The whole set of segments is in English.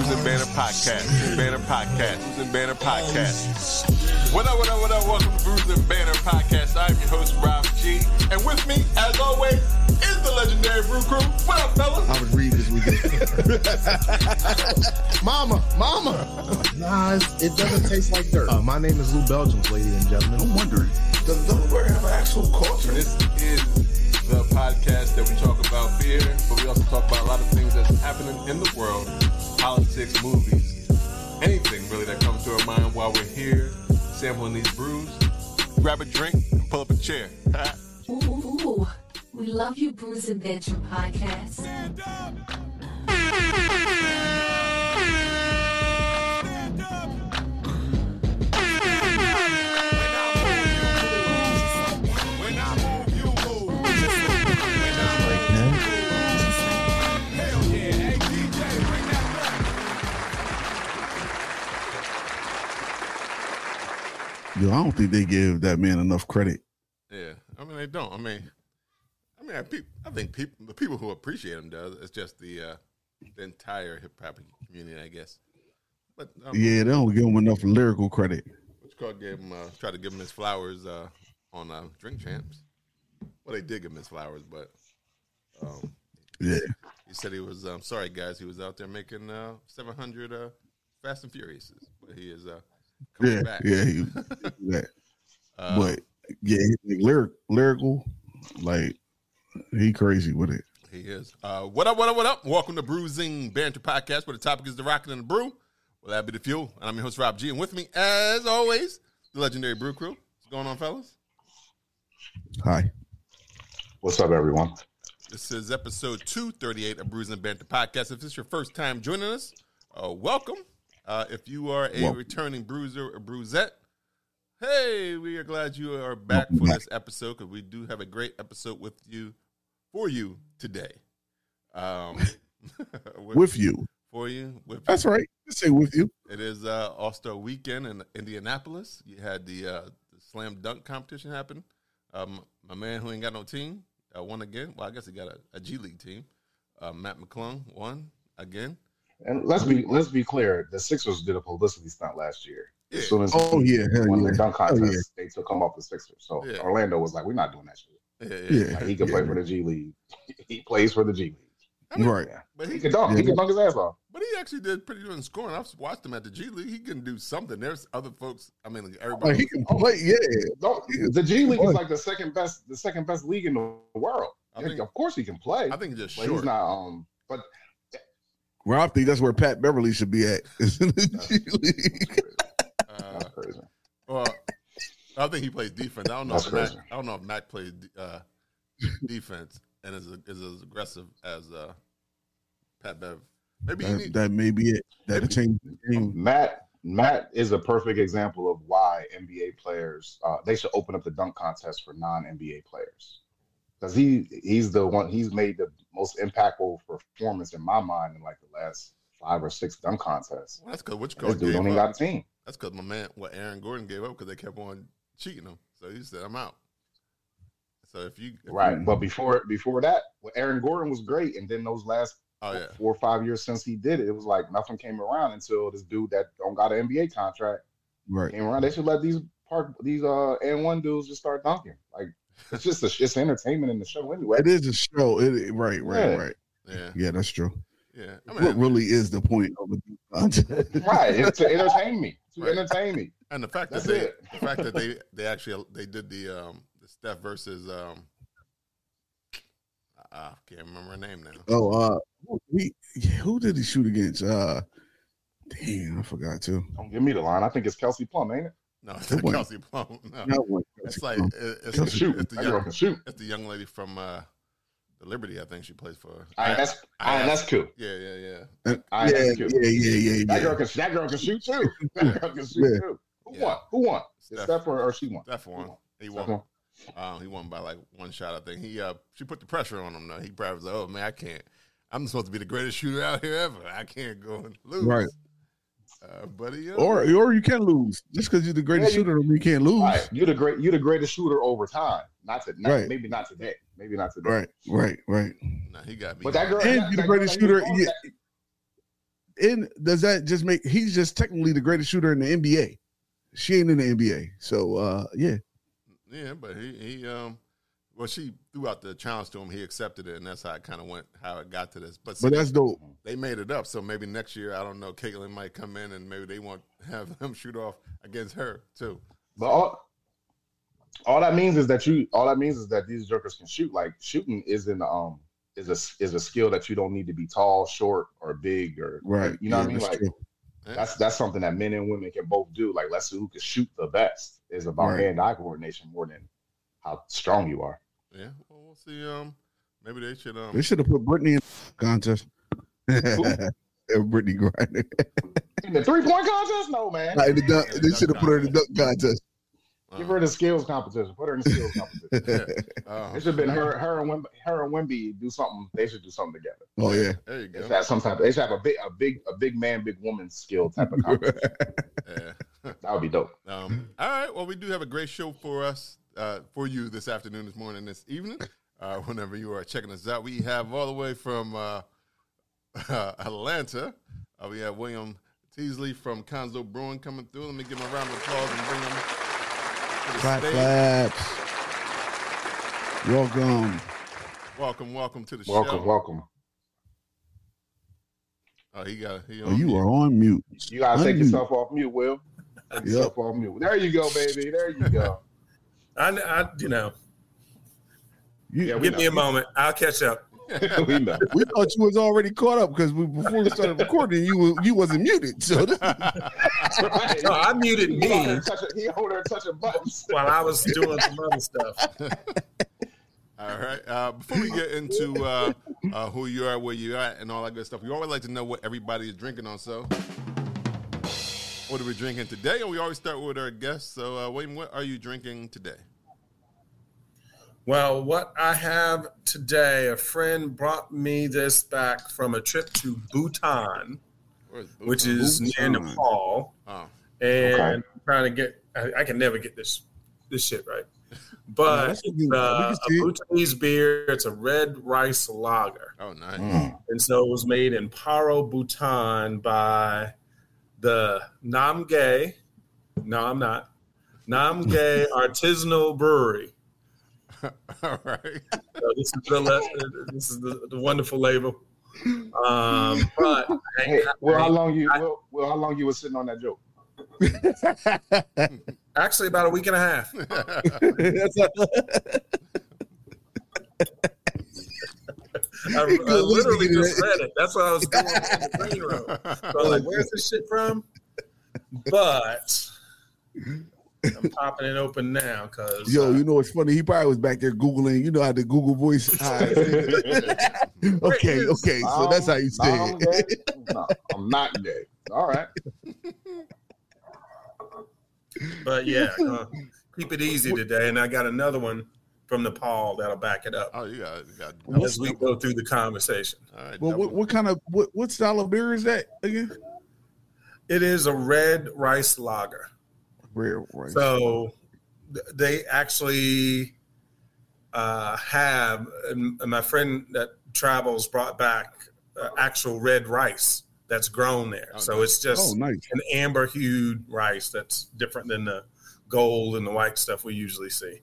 Bruising Banner Podcast. Bruising Banner Podcast. Bruising Banner Podcast. What up, what up, what up? Welcome to Bruising Banner Podcast. I'm your host, Rob G. And with me, as always, is the legendary Brew Crew. What up, fellas? I was reading this weekend. mama, mama. Nah, it's, it doesn't taste like dirt. Uh, my name is Lou Belgium, ladies and gentlemen. I'm wondering, does Delaware have an actual culture? This is the podcast that we talk about beer, but we also talk about a lot of things that's happening in the world, politics, movies, anything really that comes to our mind while we're here sampling these brews. Grab a drink and pull up a chair. Ooh, ooh, we love you, Brews and Venture Podcast. I don't think they give that man enough credit. Yeah, I mean they don't. I mean, I mean, I, peop, I think people, the people who appreciate him does. It's just the uh, the entire hip hop community, I guess. But um, Yeah, they don't give him enough lyrical credit. Which called gave him uh, tried to give him his flowers uh, on uh, Drink Champs. Well, they did give him his flowers, but um, Yeah, he said he was um, sorry, guys. He was out there making uh, seven hundred uh, Fast and Furious, but he is uh, yeah, back. yeah. He, that. Uh, but yeah, he's like lyric, lyrical, like he crazy with it. He is. Uh, what up, what up, what up? Welcome to Bruising Banter Podcast, where the topic is the rockin' and the brew. Well, that be the fuel. And I'm your host, Rob G. And with me, as always, the legendary Brew Crew. What's going on, fellas? Hi. What's up, everyone? This is episode 238 of Bruising Banter Podcast. If this is your first time joining us, uh, welcome. Uh, if you are a Welcome. returning bruiser or bruisette, hey, we are glad you are back for back. this episode because we do have a great episode with you for you today. Um, With you. for you with That's right. Just say with you. It is uh, All Star Weekend in Indianapolis. You had the, uh, the slam dunk competition happen. Um, my man who ain't got no team uh, won again. Well, I guess he got a, a G League team. Uh, Mac McClung won again. And let's be let's be clear: the Sixers did a publicity stunt last year. As soon as Oh he yeah, hell won yeah. the dunk Hell contest, yeah. they took him off the Sixers. So Yeah. Orlando was like, "We're not doing that shit. Yeah, yeah. Yeah. Like, he can play for the G League. He plays for the G League. I mean, Right. But he he, can dunk. He Yeah. can dunk his ass off. but he actually did pretty good in scoring. I've watched him at the G League. He can do something. There's other folks. I mean, like Like, everybody. he can play. Yeah. Don't, the G League is like the second best, the second best league in the world. I think- of course, he can play. I think he's just but short. he's not. Um, but Well, I think that's where Pat Beverley should be at. is in the Uh, crazy. well, I think he plays defense. I don't know. That's If Matt, crazy. I don't know if Matt plays uh, defense and is, is as aggressive as uh, Pat Bev. Maybe that, need, that may be it. That'll change. Matt Matt is a perfect example of why NBA players uh, they should open up the dunk contest for non NBA players because he he's the one he's made the most impactful performance in my mind in like the last five or six dunk contests. Well, that's because which coach dude gave don't even up. got a team. That's because my man, what Aaron Gordon gave up because they kept on cheating him. So he said, "I'm out." So if you, if Right, you- but before before that, well, Aaron Gordon was great, and then those last oh yeah, four or five years since he did it, it was like nothing came around until this dude that don't got an NBA contract Right. came around. They should let these park these uh and one dudes just start dunking. Like it's just a, it's entertainment in the show anyway. It is a show. It, it- right, right, Yeah. right. yeah, Yeah, that's true. yeah. I What really is the point of a contest? Right, it's to entertain me. To Right. entertain me. and the fact that they, it. the fact that they, they actually they did the um the Steph versus um, I can't remember her name now. Oh, uh, we, who did he shoot against? Uh, damn, I forgot too. Don't give me the line. I think it's Kelsey Plum, ain't it? No, it's not. Kelsey Plum. No, That one. it's like it's, it's, shoot. it's the young shoot. it's the young lady from uh, the Liberty. I think she plays for. I, that's I- I, that's cool. yeah, yeah, yeah. Uh, I- yeah, that's yeah, cute. yeah, yeah, yeah. That girl can that girl can shoot too. That girl can shoot Yeah. too. Who Yeah. won? Who won? Steph. Steph or, or she won? Steph won. He Steph won. Um, he won by like one shot. I think he uh she put the pressure on him. though. he probably was like, "Oh man, I can't. I'm supposed to be the greatest shooter out here ever. I can't go and lose." Right. Uh, but he, uh, Or or you can lose just because you're the greatest Yeah, you- shooter. don't You can't lose. Right. You're the great. You're the greatest shooter over time. Not to. Not, Right. Maybe not today. Maybe not today. Right, right, right. nah, he got me. But that girl. And that, you're the greatest shooter, that yeah. on, in does that just make he's just technically the greatest shooter in the NBA? She ain't in the NBA, so uh, yeah. Yeah, but he he um, well, she threw out the challenge to him. He accepted it, and that's how it kind of went. How it got to this. But, But that's dope. they made it up. So maybe next year, I don't know. Caitlyn might come in, and maybe they want to have him shoot off against her too. But all all that means is that you all that means is that these jokers can shoot. Like shooting isn't um is a is a skill that you don't need to be tall, short, or big or Right. You know Yeah, what I mean? that's Like true. That's that's something that men and women can both do. Like let's see who can shoot the best. Is about Right. hand eye coordination more than how strong you are. Yeah, well, we'll see. Um, maybe they should um. They should have put Brittney in the contest. Brittney Griner. In the three point contest, no man. in the dunk, they should have put her in the dunk contest. Give her the skills competition. Put her in the skills competition. uh, It should have been her, her and Wemby, her and Wemby do something. They should do something together. Oh yeah. there you go. should have some type. They should have a big, a big, a big man, big woman skill type of competition. Yeah. that would be dope. Um, all right. Well, we do have a great show for us, uh, for you this afternoon, this morning, this evening. Uh, whenever you are checking us out, we have all the way from uh, Atlanta. Uh, we have William Teasley from Khonso Brewing coming through. Let me give him a round of applause and bring him to the Clap stage. claps. Welcome. Welcome, welcome to the Welcome, show. welcome. Welcome. Oh, he got. He Oh, you mute. are on mute. You gotta take yourself off mute, Will. Take Yep. yourself off mute. There you go, baby. There you go. I, I you know, You, Yeah, we give me a moment. I'll catch up. we know. we thought you was already caught up because we, before we started recording, you was, you wasn't muted. So Right. No, I muted He over there me touching, he over there touching buttons. while I was doing some other stuff. All right. Uh, before we get into uh, uh, who you are, where you are, and all that good stuff, we always like to know what everybody is drinking on. So, what are we drinking today? And we always start with our guests. So, uh, William, what are you drinking today? Well, what I have today, a friend brought me this back from a trip to Bhutan, Where's which Bhutan? is near Bhutan. Nepal, Oh, and Okay. trying to get. I, I can never get this this shit right, but that's it's okay. We uh, a. Bhutanese beer. It's a red rice lager. oh, nice. Mm. And so it was made in Paro, Bhutan by the Namgay. No, I'm not. Namgay Artisanal Brewery. all right. So this is the le- this is the, the wonderful label. Um, but Hey, well, how long you? Well, well, how long you was sitting on that joke? actually about a week and a half. I, I literally just read it. That's what I was doing in the green room. So I was like, where's this shit from? But I'm popping it open now because Yo, you know what's funny? He probably was back there googling. You know how the Google voice. okay, okay. So that's how you say No, I'm it. No, I'm not gay. All right. but yeah, uh, keep it easy today. And I got another one from Nepal that'll back it up Oh, you got, you got as we go through the conversation. All right. Well, what, what kind of what, what style of beer is that again? It is a red rice lager. Rare, right? So they actually uh, have, and and my friend that travels brought back uh, actual red rice that's grown there. Oh, so it's just oh, nice. an amber hued rice that's different than the gold and the white stuff we usually see.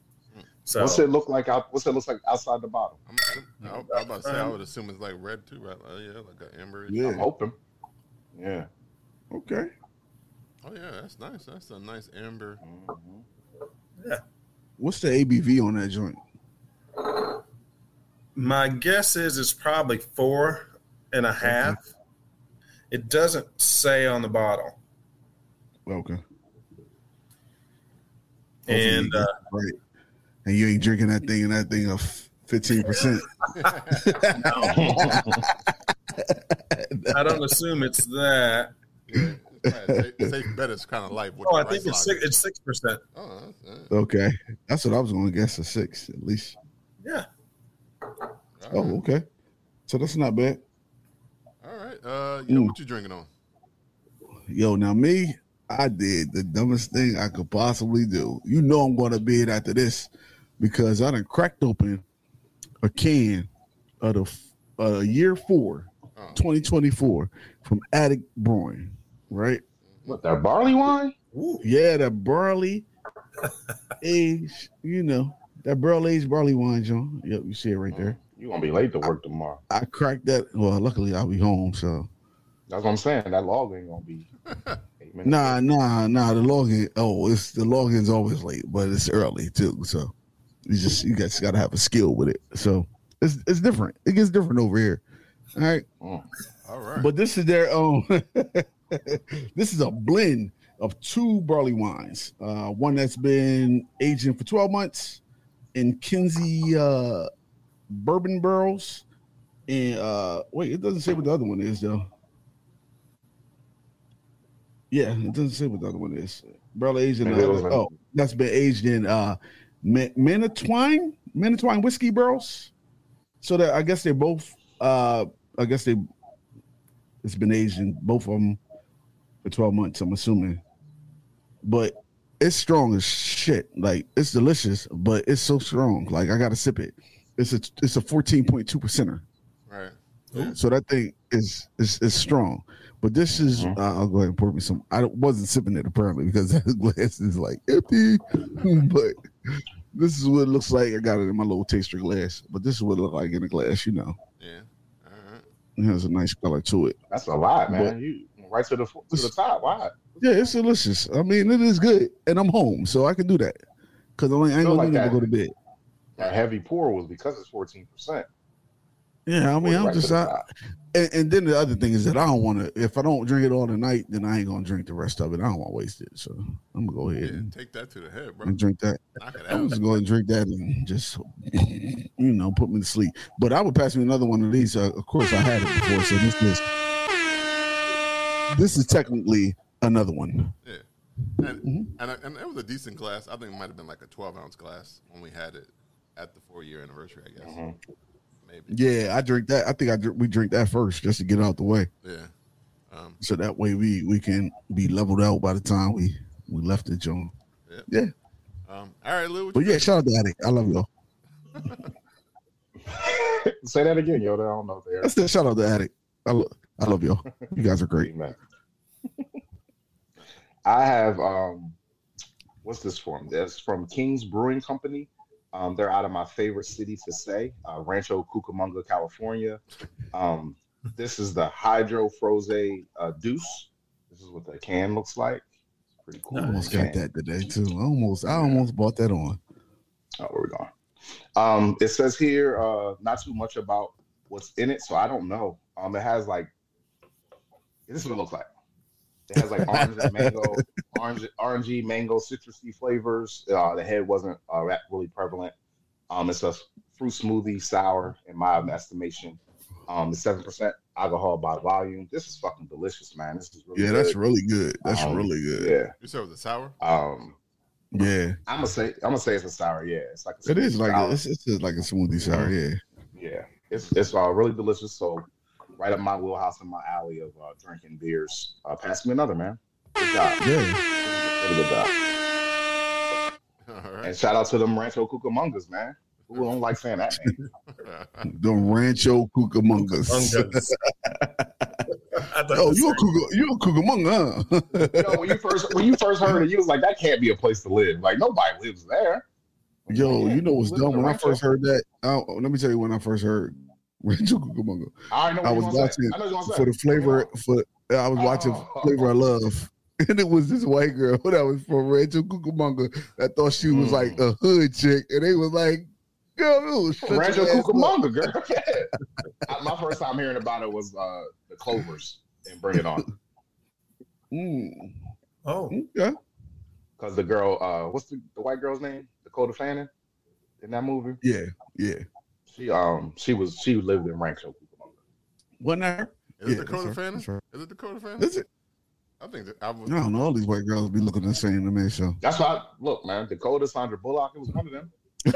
So What's it look like? Out, what's it look like outside the bottle? I'm, I, I was about to say, I would assume it's like red too, right? Uh, yeah, like an amber. Yeah, I'm hoping. Yeah. Okay. Oh, yeah, that's nice. That's a nice amber. Yeah. What's the ABV on that joint? my guess is it's probably four and a half. It doesn't say on the bottle. Okay. And uh, right. And you ain't drinking that thing and that thing of fifteen percent. I don't assume it's that. Right, safe, safe bet it's kind of light. With Oh, I think it's six, it's six percent. Oh, that's, uh, Okay, that's what I was going to guess. A six at least. Yeah. all right. Oh, okay. So that's not bad. All right. Uh, you know Mm. what you drinking on? Yo, now me, I did the dumbest thing I could possibly do. You know I'm going to bid after this because I done cracked open a can of the uh, year four Oh. 2024 from Attic Brewing, right? What that barley wine? Ooh. Yeah, the barley age, you know, that barrel aged barley wine, John. Yep, you see it right there. You gonna be late to work tomorrow. I cracked that. Well, luckily I'll be home, so That's what I'm saying. That log ain't gonna be eight minutes. nah, nah, nah. The login, oh, it's the login's always late, but it's early too. So you just you guys got to have a skill with it. So it's it's different. It gets different over here. All right, Mm. All right. but this is their own. this is a blend of two barley wines. Uh, one that's been aging for 12 months in Kinsey uh, bourbon barrels. And uh, wait, it doesn't say what the other one is though. Yeah, it doesn't say what the other one is. Barrel aged in Maybe it was oh, that's been aged in uh Ma- Manatawny, Manatawny whiskey barrels. So that I guess they're both uh I guess they it's been aged in both of them for 12 months, I'm assuming. But it's strong as shit. Like it's delicious, but it's so strong. Like I gotta sip it. It's a it's a 14.2 percenter. right. So that thing is is, is strong. But this is uh, I'll go ahead and pour me some. I wasn't sipping it apparently because that glass is like empty. but this is what it looks like. I got it in my little taster glass. But this is what it looked like in a glass. You know, Yeah. All right. it has a nice color to it. That's a lot, man. you right to the to the top. Why? Yeah, it's delicious. I mean, it is good, and I'm home, so I can do that. Cause I ain't Feel gonna like that. go to bed. That heavy pour was because it's 14 percent. Yeah, I mean, I'm right just the I, and, and then the other thing is that I don't want to. If I don't drink it all tonight, then I ain't gonna drink the rest of it. I don't want to waste it, so I'm gonna go ahead and, take that to the head, bro. and drink that. Knock it I'm just going to drink that and just, you know, put me to sleep. But I would pass me another one of these. Uh, of course, I had it before, so this is this is technically another one. Yeah. And, Mhm. and, I- and it was a decent glass. I think it might have been like a 12 ounce glass when we had it at the four year anniversary, I guess. Mhm. Maybe. Yeah, I drink that. I think I drink, we drink that first just to get it out the way, Yeah. Um, so that way we we can be leveled out by the time we we left it, John. Yeah. Um, all right, Lou. What But you yeah, shout out to Attic. I love y'all. Say that again, yo. I don't know if I said shout out to Attic. I love I love y'all. You guys are great. Amen. I have um, what's this from? That's from King's Brewing Company. Um, they're out of my favorite city to say, uh, Rancho Cucamonga, California. Um, this is the Hydro Froze uh, Deuce. This is what the can looks like. It's Pretty cool. I almost got that today too. I almost I almost bought that on. Oh, where we going? Um, it says here uh, not too much about what's in it, so I don't know. Um, it has like this is what it looks like. It has like orange and mango, orange, orangey, mango, citrusy flavors. Uh, the head wasn't uh, that really prevalent. Um, it's a fruit smoothie, sour in my estimation. Um, it's seven percent alcohol by volume. This is fucking delicious, man. This is really Yeah, that's good. really good. That's Um, really good. yeah. You said it was a sour? Um, Yeah, I'm gonna say I'm gonna say it's a sour. Yeah, it's like a it is like a, it's, it's just like a smoothie sour. Yeah, Yeah, it's it's uh, really delicious. So right up my wheelhouse in my alley of uh, drinking beers. Uh, pass me another, man. Good job. yeah. Good job. All And shout out to them Rancho Cucamongas, man. Who don't like saying that name? The Rancho Cucamongas. Fungus. I thought oh, you a same. Cuca, you a Cucamonga, huh? You know, when you first when you first heard it, you was like, that can't be a place to live. Like nobody lives there. Yo, you know what's dumb? When I first heard that, I, let me tell you when I first heard Rancho Cucamonga. I I was you're gonna say. watching I know what you're gonna for the flavor. For I was watching Oh. Flavor of Love, and it was this white girl that was from Rachel Cucamonga that thought she was Mm. like a hood chick, and they was like, "Girl, shut your Rancho ass. Cucamonga, girl. Yeah. My first time hearing about it was uh, the Clovers and Bring It On. Mm, Oh, yeah. Because the girl, uh, what's the, the white girl's name? Dakota Fanning in that movie. Yeah, yeah. She um she was she lived in Rancho Cucamonga. Wasn't that? Is it Yeah, Dakota that's Fanning? Is it Dakota Fanning? Is it? I think that I was. I don't know. All these white girls be looking the same to me. So That's why I, look, man, Dakota, Sandra Bullock, it was one of them. I-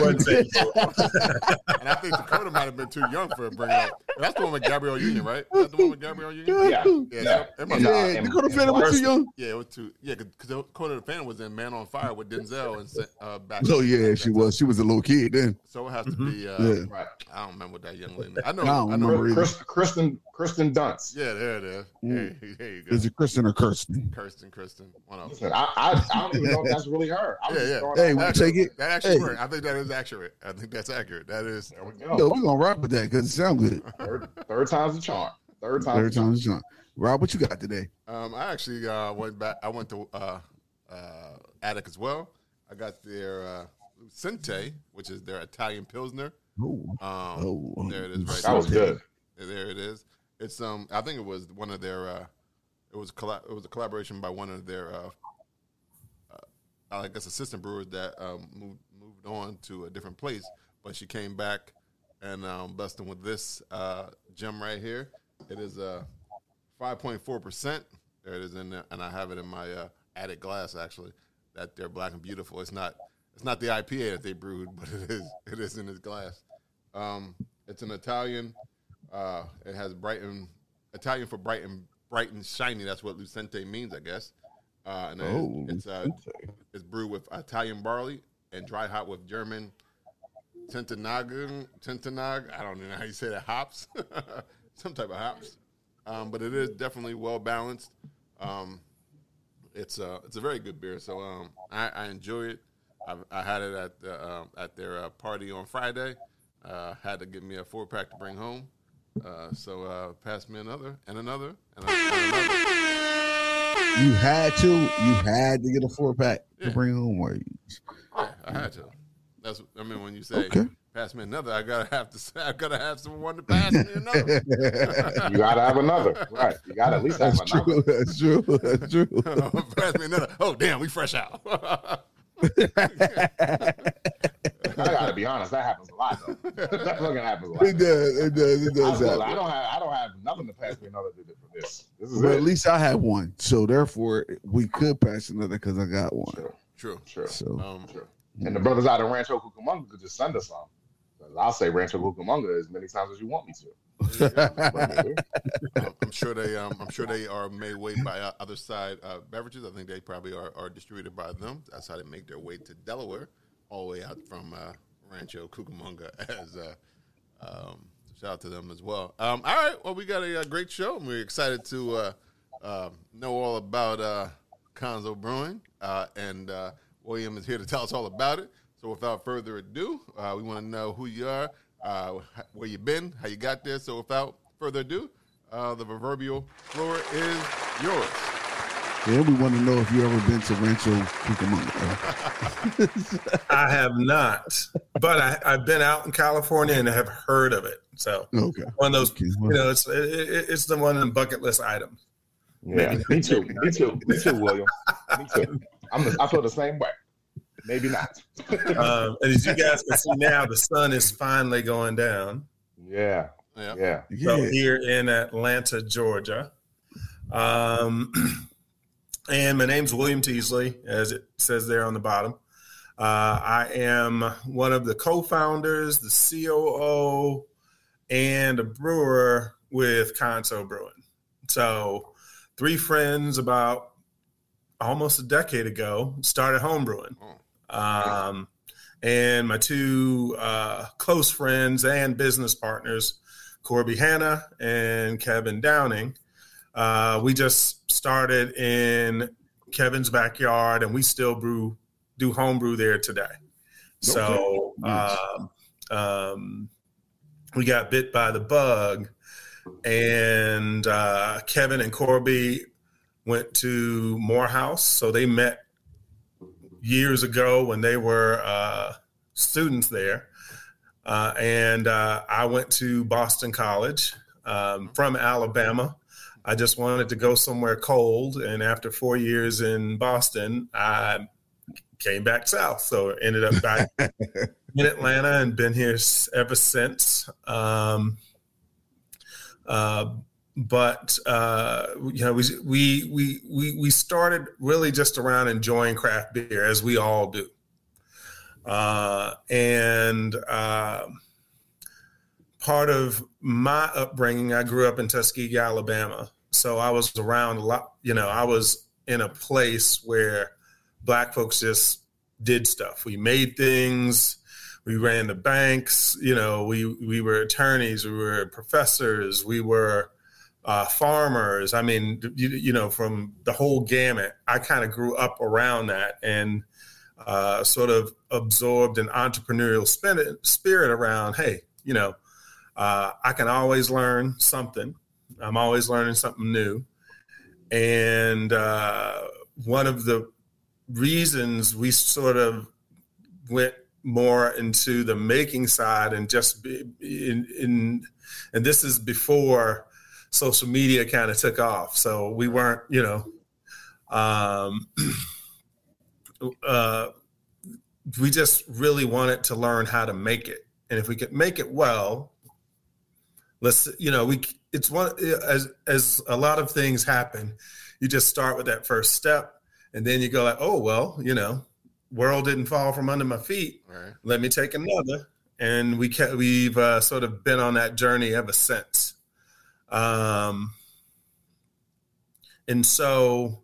One thing. and I think Dakota might have been too young for it. Bring up. That's the one with Gabrielle Union, right? That's the one with Gabrielle Union. Yeah. Yeah, Yeah. so it must And, Yeah, Dakota Fanning was too young. yeah, it was too. Yeah, because Dakota the Phantom was in Man on Fire with Denzel and uh, back. Oh yeah, she was. She was a little kid then. So it has to be. Uh, Yeah. Right. I don't remember what that young lady. I know. I don't I know. remember. Chris, Kristen Kristen Dunst. Yeah, there it is. Mm. Hey, there you go. Is it Kristen or Kirsten? Kirsten, Kristen, one of them. Listen, I, I I don't even know if that's really her. I was Yeah, yeah. Hey, out- we Actually, take it. That actually Hey. worked. I think that is accurate. I think that's accurate. That is. there we go. Yo, go. we gonna rock with that because it sounds good. Third, third time's the charm. Third time's Third time's the charm. Rob, what you got today? Um, I actually uh, went back. I went to uh, uh, Attic as well. I got their uh, Lucente, which is their Italian Pilsner. Oh, Um, oh, there it is right That was good. There it is. It's um. I think it was one of their. Uh, it was colla- It was a collaboration by one of their. Uh, uh, I guess assistant brewers that um, moved moved on to a different place, but she came back and um, blessed them with this uh, gem right here. It is a five point four percent. There it is in there, and I have it in my uh, glass actually. That they're black and beautiful. It's not. It's not the IPA that they brewed, but it is. It is in this glass. Um, it's an Italian. Uh, it has bright and Italian for bright and bright and shiny. That's what Lucente means, I guess. Uh, and Oh, it's uh, it's brewed with Italian barley and dry hop with German Tintenagen, Tintenag. I don't know how you say that. Hops, some type of hops. Um, but it is definitely well balanced. Um, it's a it's a very good beer. So um, I, I enjoy it. I've, I had it at the, um, at their uh, party on Friday. Uh, had to give me a four pack to bring home. Uh, so uh, pass me another and another and, another. You had to. You had to get a four pack Yeah. to bring home. Or Yeah, I had to. That's I mean when you say Okay. pass me another, I gotta have to. say I gotta have someone to pass me another. You gotta have another. Right. You gotta at least have That's another. true. That's true. That's true. pass me another. Oh damn, we fresh out. I gotta be honest, that happens a lot though. that fucking happens a lot. It does. It does. It does. I happen. don't have I don't have nothing to pass me another to for this. This is But it. at least I have one, so therefore we could pass another because I got one. Sure, True. sure, So Um, sure. And the brothers out of Rancho Cucamonga could just send us some. 'Cause I'll say Rancho Cucamonga as many times as you want me to. Um, I'm sure they. Um, I'm sure they are made way by uh, other side uh, beverages. I think they probably are, are distributed by them. That's how they make their way to Delaware, all the way out from uh, Rancho Cucamonga. As uh, um, shout out to them as well. Um, all right, well, we got a, uh great show, and we're excited to uh, uh, know all about uh, Khonso Brewing, and William is here to tell us all about it. So, without further ado, we want to know who you are, uh, where you been, how you got there. So, without further ado, uh, the proverbial floor is yours. yeah, we want to know if you ever been to Rancho Cucamonga. I have not, but I, I've been out in California and I have heard of it. So Okay. one of those, Okay. you know, it's it, it- it's the one in the bucket list items. Yeah, me too. Me too. Me too, William. Me too. I'm the, I feel the same way. Maybe not. Um, and as you guys can see now, the sun is finally going down. yeah, Yeah. yeah. So Yeah. here in Atlanta, Georgia. Um, and my name's William Teasley, as it says there on the bottom. Uh, I am one of the co-founders, the COO, and a brewer with Khonso Brewing. So, three friends about almost a decade ago started home brewing. Um, and my two uh, close friends and business partners, Corby Hanna and Kevin Downing, uh, we just started in Kevin's backyard, and we still brew do homebrew there today. So um, um, we got bit by the bug, and uh, Kevin and Corby went to Morehouse. So they met years ago when they were uh, students there. Uh, and uh, I went to Boston College um, from Alabama. I just wanted to go somewhere cold. And after four years in Boston, I came back south. So ended up back in Atlanta and been here ever since. Um, uh, but uh, you know, we, we we we started really just around enjoying craft beer, as we all do. Uh, and uh, part of my upbringing, I grew up in Tuskegee, Alabama. So I was around a lot, you know, I was in a place where black folks just did stuff. We made things, we ran the banks, you know, we we were attorneys, we were professors, we were uh, farmers. I mean, you, you, know, from the whole gamut. I kind of grew up around that and uh, sort of absorbed an entrepreneurial spirit, around. Hey, you know, uh, I can always learn something. I'm always learning something new, and uh, one of the reasons we sort of went more into the making side and just be in, in and this is before social media kind of took off. So we weren't you know um uh we just really wanted to learn how to make it. And if we could make it well let's you know we it's one as as a lot of things happen you just start with that first step and then you go like oh well you know world didn't fall from under my feet. Right. let me take another. And we kept, we've uh, sort of been on that journey ever since um and so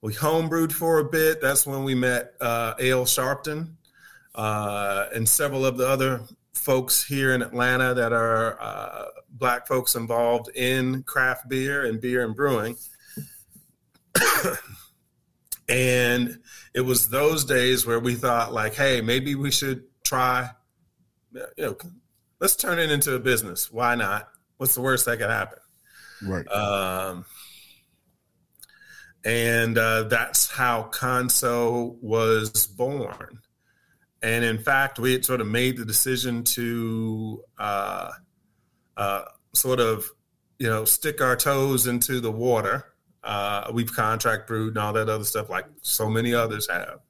we homebrewed for a bit that's when we met uh ale sharpton uh and several of the other folks here in Atlanta that are uh, black folks involved in craft beer and beer and brewing. and it was those days where we thought like, hey, maybe we should try, you know, let's turn it into a business. Why not? What's the worst that could happen? Right. Um, and uh, that's how Khonso was born. And in fact, we had sort of made the decision to uh, uh, sort of, you know, stick our toes into the water. Uh, we've contract brewed and all that other stuff, like so many others have.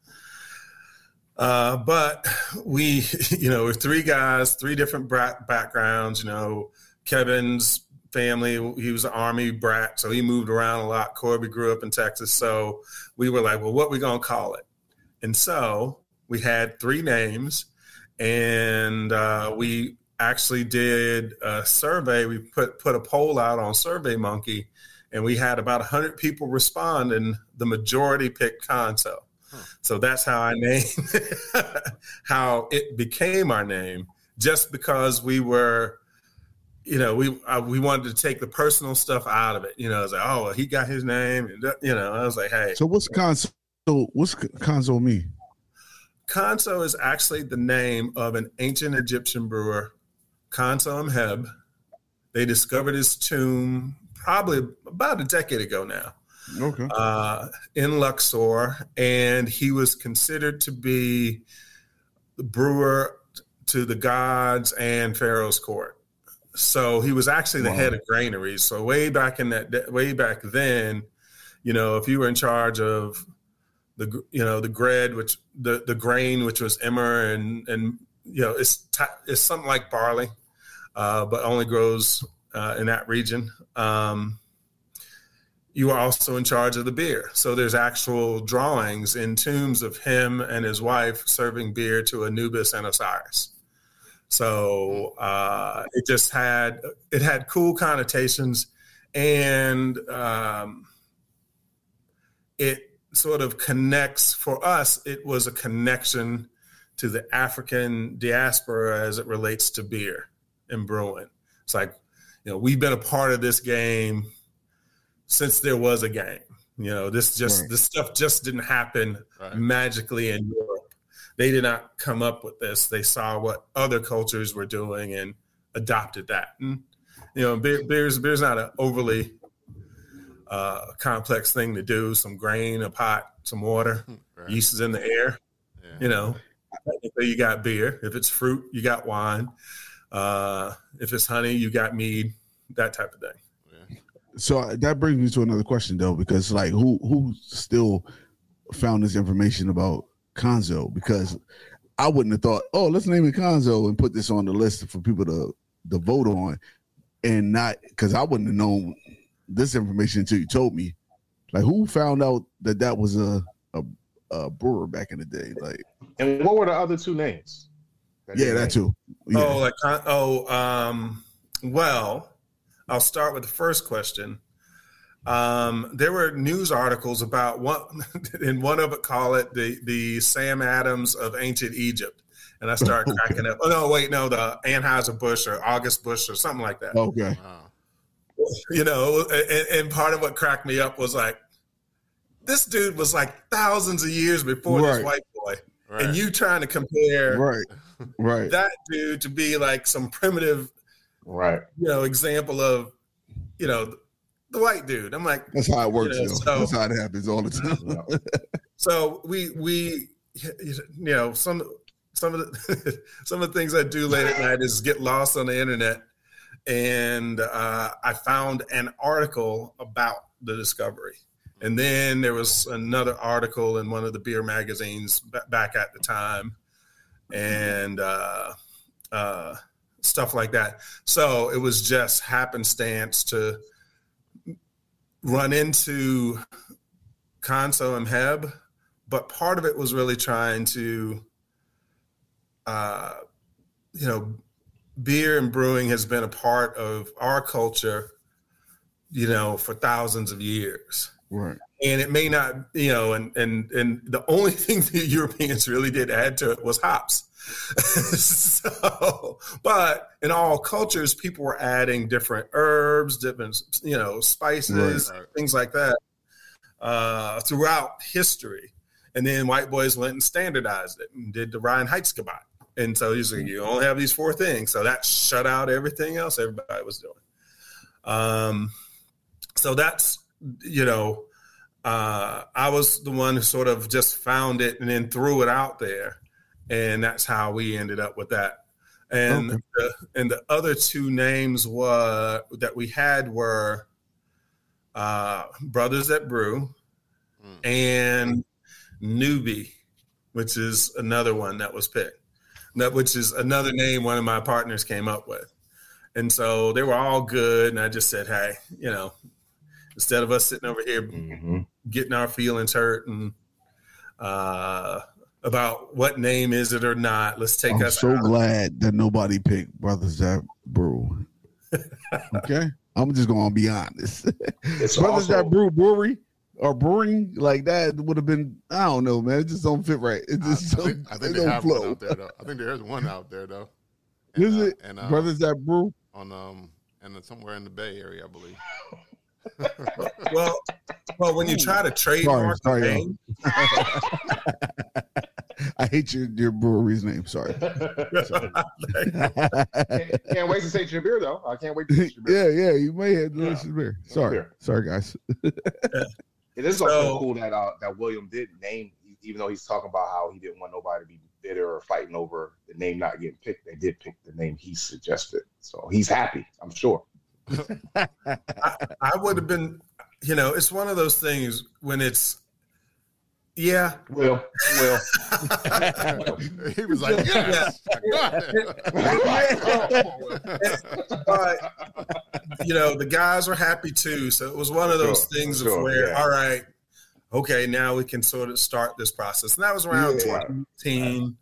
Uh, but we, you know, we're three guys, three different backgrounds. You know, Kevin's family, he was an army brat, so he moved around a lot. Corby grew up in Texas, so we were like, well, what we gonna call it? And so we had three names, and uh, we actually did a survey. We put put a poll out on Survey Monkey, and we had about hundred people respond, and the majority picked Khonso. Huh. So that's how I named how it became our name, just because we were you know, we uh, we wanted to take the personal stuff out of it. You know, I was like, oh, well, he got his name, you know, I was like, hey. So what's Khonso? What's Khonso mean? Khonso is actually the name of an ancient Egyptian brewer, Khonso Heb. They discovered his tomb probably about a decade ago now. Okay. Uh, in Luxor, and he was considered to be the brewer to the gods and Pharaoh's court. So he was actually the wow. head of granaries. So way back in that, way back then, you know, if you were in charge of the you know the bread which the the grain which was emmer and and you know it's t- it's something like barley uh, but only grows uh, in that region um, you are also in charge of the beer so there's actual drawings in tombs of him and his wife serving beer to anubis and osiris so uh, it just had it had cool connotations and um, it sort of connects for us it was a connection to the african diaspora as it relates to beer and brewing it's like you know we've been a part of this game since there was a game you know this just right. this stuff just didn't happen right. magically in europe they did not come up with this they saw what other cultures were doing and adopted that and you know beer, beer's beer's not an overly uh, complex thing to do. Some grain, a pot, some water, right. yeast is in the air. Yeah. You know, you got beer. If it's fruit, you got wine. Uh, if it's honey, you got mead. That type of thing. Yeah. So uh, that brings me to another question though, because like who who still found this information about Khonso? Because I wouldn't have thought, oh, let's name it Khonso and put this on the list for people to to vote on, and not because I wouldn't have known this information until you told me. Like, who found out that that was a a, uh, brewer back in the day. Like, And what were the other two names? yeah, that named? too. Yeah. Oh, like con- oh, um, well, I'll start with the first question. Um, there were news articles about one, and one of it call it the the Sam Adams of ancient Egypt, and I started cracking up. Oh no, wait, no, the Anheuser Busch or August Busch or something like that. okay. Wow. You know, and, and part of what cracked me up was like, this dude was like thousands of years before Right. this white boy, Right. and you trying to compare Right. Right. that dude to be like some primitive Right. you know, example of, you know, the white dude. I'm like, That's how it works. You know, so- That's how it happens all the time. Yeah. so we we you know some some of the some of the things I do late at night is get lost on the internet, and uh, I found an article about the discovery. And then there was another article in one of the beer magazines ba- back at the time, and uh, uh, stuff like that. So it was just happenstance to run into Khonso and Heb, but part of it was really trying to, uh, you know, beer and brewing has been a part of our culture, you know, for thousands of years Right. And it may not you know and and and the only thing the europeans really did add to it was hops. So but in all cultures people were adding different herbs different you know spices Right, things like that uh, throughout history. And then white boys went and standardized it and did the reinheitsgebot and so you like, you only have these four things. So that shut out everything else everybody was doing. Um, so that's you know, uh, I was the one who sort of just found it and then threw it out there, and that's how we ended up with that. And Okay. the, and the other two names were that we had were uh, Brothers That Brew Mm. and Newbie, which is another one that was picked. That which is another name one of my partners came up with. And so they were all good. And I just said, hey, you know, instead of us sitting over here Mhm. Getting our feelings hurt and uh, about what name is it or not, let's take I'm us so out. glad that nobody picked Brothers That Brew. okay. I'm just gonna be honest. It's Brothers also, That Brew Brewery or brewing like that would have been I don't know, man. It just don't fit right. It just I think, I don't, think it they don't have flow. one out there though. I think there is one out there though. Is uh, it And uh, Brothers That Brew? on um and somewhere in the Bay Area, I believe. Well, well, when you try to trademark sorry, the name, I hate your, your brewery's name. Sorry. can't, can't wait to taste your beer though. I can't wait to taste your beer. yeah, yeah, you may have delicious beer. Sorry, beer. sorry, guys. It is also So- cool that uh, that William did name, even though he's talking about how he didn't want nobody to be bitter or fighting over the name not getting picked. They did pick the name he suggested, so he's happy. I'm sure. I would have been, you know, it's one of those things when it's, yeah, Will, Will. he was like, yes, I got it. but you know the guys were happy too so it was one of those Sure, things sure, of where yeah. all right okay now we can sort of start this process and that was around Yeah. 2018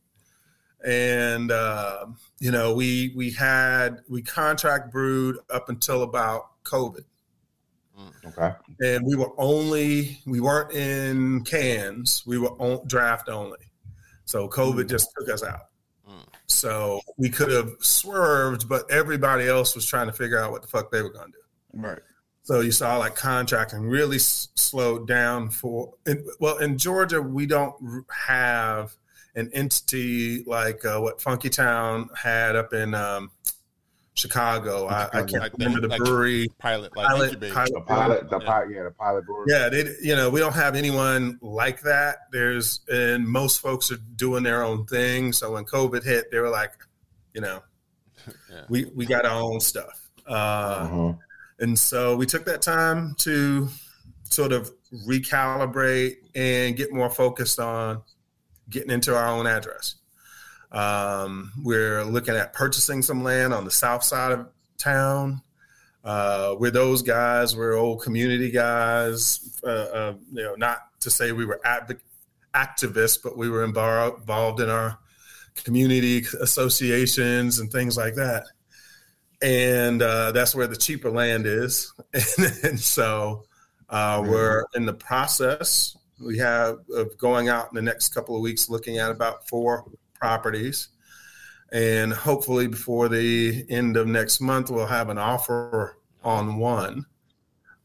and uh, you know we we had we contract brewed up until about covid Okay. and we were only we weren't in cans we were on draft only so covid just took us out Mm. so we could have swerved but everybody else was trying to figure out what the fuck they were going to do Right. so you saw like contracting really s- slowed down for in, well in georgia we don't have an entity like uh, what funky town had up in um, chicago I, I can't Like- remember the like- brewery Pilot, like Pilot- pilot- The pilot, the Yeah. pilot, yeah, the pilot brewer. Yeah, they, you know, we don't have anyone like that. There's, and most folks are doing their own thing. So when COVID hit, they were like, you know, Yeah. we we got our own stuff. Uh, Mhm. and so we took that time to sort of recalibrate and get more focused on getting into our own address. Um, we're looking at purchasing some land on the south side of town. Uh, we're those guys. We're old community guys. Uh, uh, you know, not to say we were activists, but we were involved in our community associations and things like that. And uh, that's where the cheaper land is. and, so uh, we're in the process. We have of going out in the next couple of weeks, looking at about four properties, and hopefully before the end of next month, we'll have an offer on one.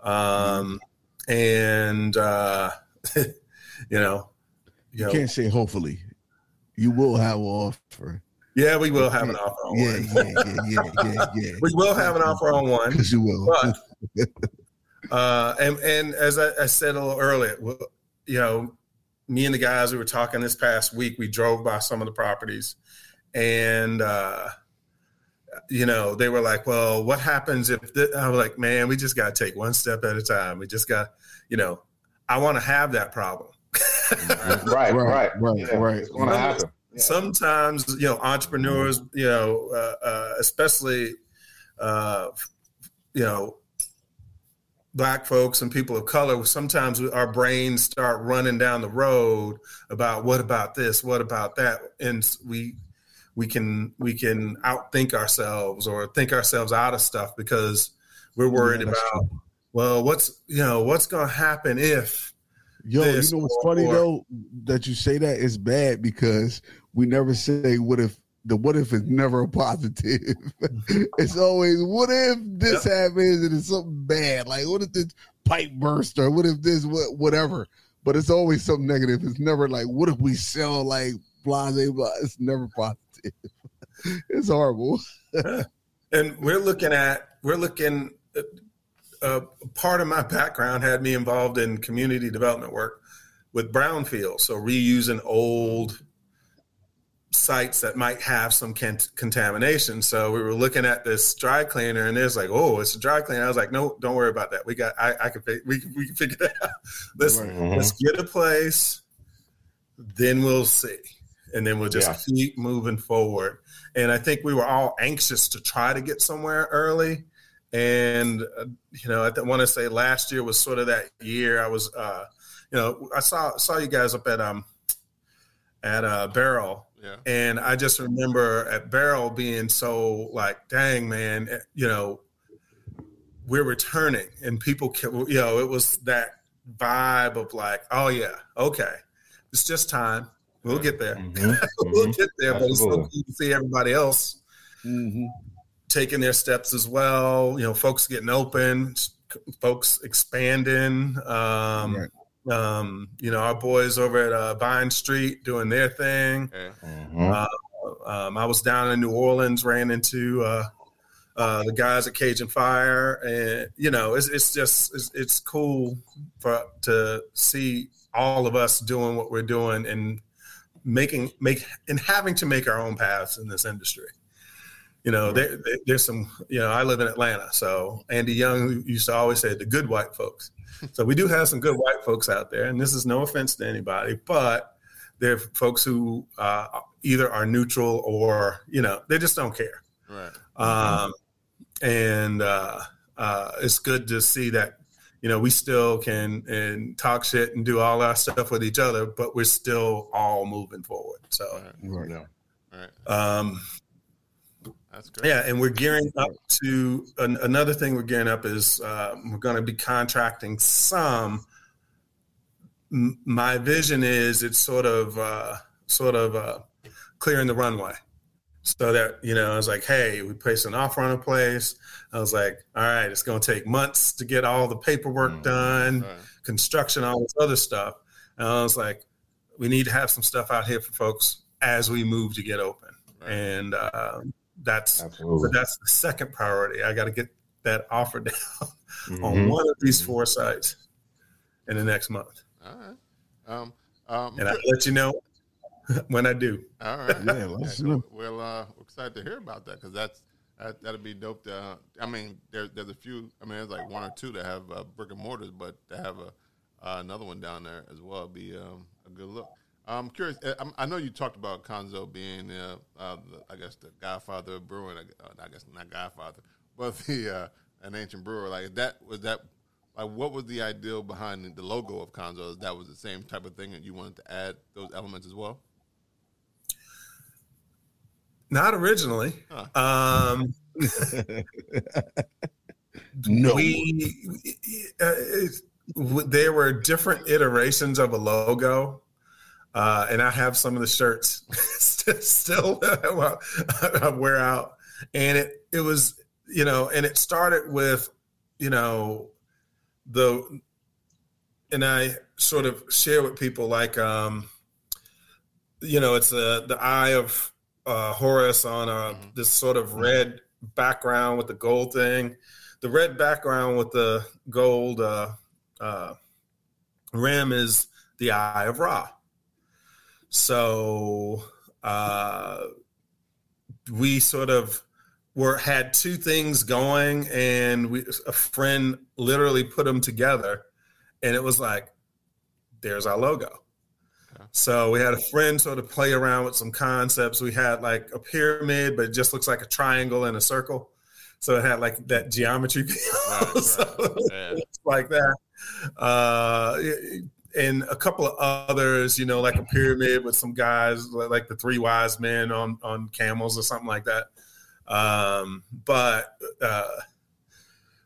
Um, and uh, you know, you, know, can't say hopefully. You will have an offer. Yeah, we will have an offer on yeah, one. Yeah, yeah, yeah, yeah, yeah. we will have an offer on one. Because you will. But, uh, and and as I, I said a little earlier, you know, me and the guys we were talking this past week, we drove by some of the properties, and uh, you know, they were like, "Well, what happens if?" This? I was like, "Man, we just got to take one step at a time. We just got, you know, I want to have that problem." right, right, right, right. Yeah, right. It's going to happen. Yeah. Sometimes, you know, entrepreneurs, you know, uh, uh, especially, uh, you know, black folks and people of color sometimes our brains start running down the road about what about this what about that and we we can we can outthink ourselves or think ourselves out of stuff because we're worried yeah, about true. well what's you know what's going to happen if yo you know what's or, funny or, though that you say that is bad because we never say what if the what if is never a positive. it's always what if this yep. happens and it's something bad. Like what if this pipe burst or what if this what whatever. But it's always something negative. It's never like what if we sell like blase blah. It's never positive. it's horrible. and we're looking at we're looking. Uh, part of my background had me involved in community development work with brownfield, so reusing old sites that might have some contamination. So we were looking at this dry cleaner, and there's like, oh, it's a dry cleaner. I was like, no, don't worry about that. We got, I, I can, we we can figure that out. Let's mm-hmm. let's get a place, then we'll see, and then we'll just yeah. keep moving forward. And I think we were all anxious to try to get somewhere early. And uh, you know, I want to say last year was sort of that year. I was, uh, you know, I saw saw you guys up at um at uh, Barrel yeah. And I just remember at Barrel being so like, dang, man, eh, you know, we're returning and people, you know, it was that vibe of like, oh, yeah, okay, it's just time. We'll get there. Mm-hmm. we'll get there. But it's so cool to see everybody else mm-hmm. taking their steps as well. You know, folks getting open, folks expanding. Um, right um, you know, our boys over at uh, Vine Street doing their thing. Mm-hmm. Uh, um, I was down in New Orleans, ran into uh, uh, the guys at Cajun Fire, and you know, it's, it's just it's, it's, cool for to see all of us doing what we're doing and making make and having to make our own paths in this industry. You know, there, there's some. You know, I live in Atlanta, so Andy Young used to always say the good white folks so we do have some good white folks out there, and this is no offense to anybody, but there are folks who uh, either are neutral or you know they just don't care. Right. Um, and uh, uh, it's good to see that you know we still can and talk shit and do all our stuff with each other, but we're still all moving forward. So. Right. Yeah. All right. Um, that's great. Yeah, and we're gearing up to an, another thing. We're gearing up is uh, we're going to be contracting some. M- my vision is it's sort of uh, sort of uh, clearing the runway, so that you know I was like, hey, we placed an offer on a place. I was like, all right, it's going to take months to get all the paperwork mm, done, right. construction, all this other stuff. And I was like, we need to have some stuff out here for folks as we move to get open. Right. And um, that's Absolutely. that's the second priority. I got to get that offer down mm-hmm. on one of these four sites in the next month. All right. Um, um, and I'll let you know when I do. All right. yeah, let's yeah, well, uh, we're excited to hear about that because that's that, that'd be dope. To, uh, I mean, there, there's a few. I mean, there's like one or two that have uh, brick and mortars, but to have a uh, another one down there as well be um, a good look. I'm curious. Uh, I know you talked about Khonso being, uh, uh, the, I guess, the godfather of brewing. Uh, I guess not godfather, but the uh, an ancient brewer. Like that was that Like, what was the ideal behind the logo of Khonso? That was the same type of thing, and you wanted to add those elements as well. Not originally. Huh. Um, No. we uh, it- there were different iterations of a logo uh, and i have some of the shirts st- still I wear out and it it was you know and it started with you know the and i sort of share with people like um you know it's a, the eye of uh horus on a Mhm. this sort of red background with the gold thing the red background with the gold uh, uh, rim is the Eye of Ra. So uh, we sort of were had two things going, and we a friend literally put them together, and it was like, there's our logo. Okay. So we had a friend sort of play around with some concepts. We had like a pyramid, but it just looks like a triangle and a circle. So it had like that geometry, Right, so right. Yeah. like that. Uh, and a couple of others, you know, like a pyramid with some guys like the three wise men on on camels or something like that. Um, but uh,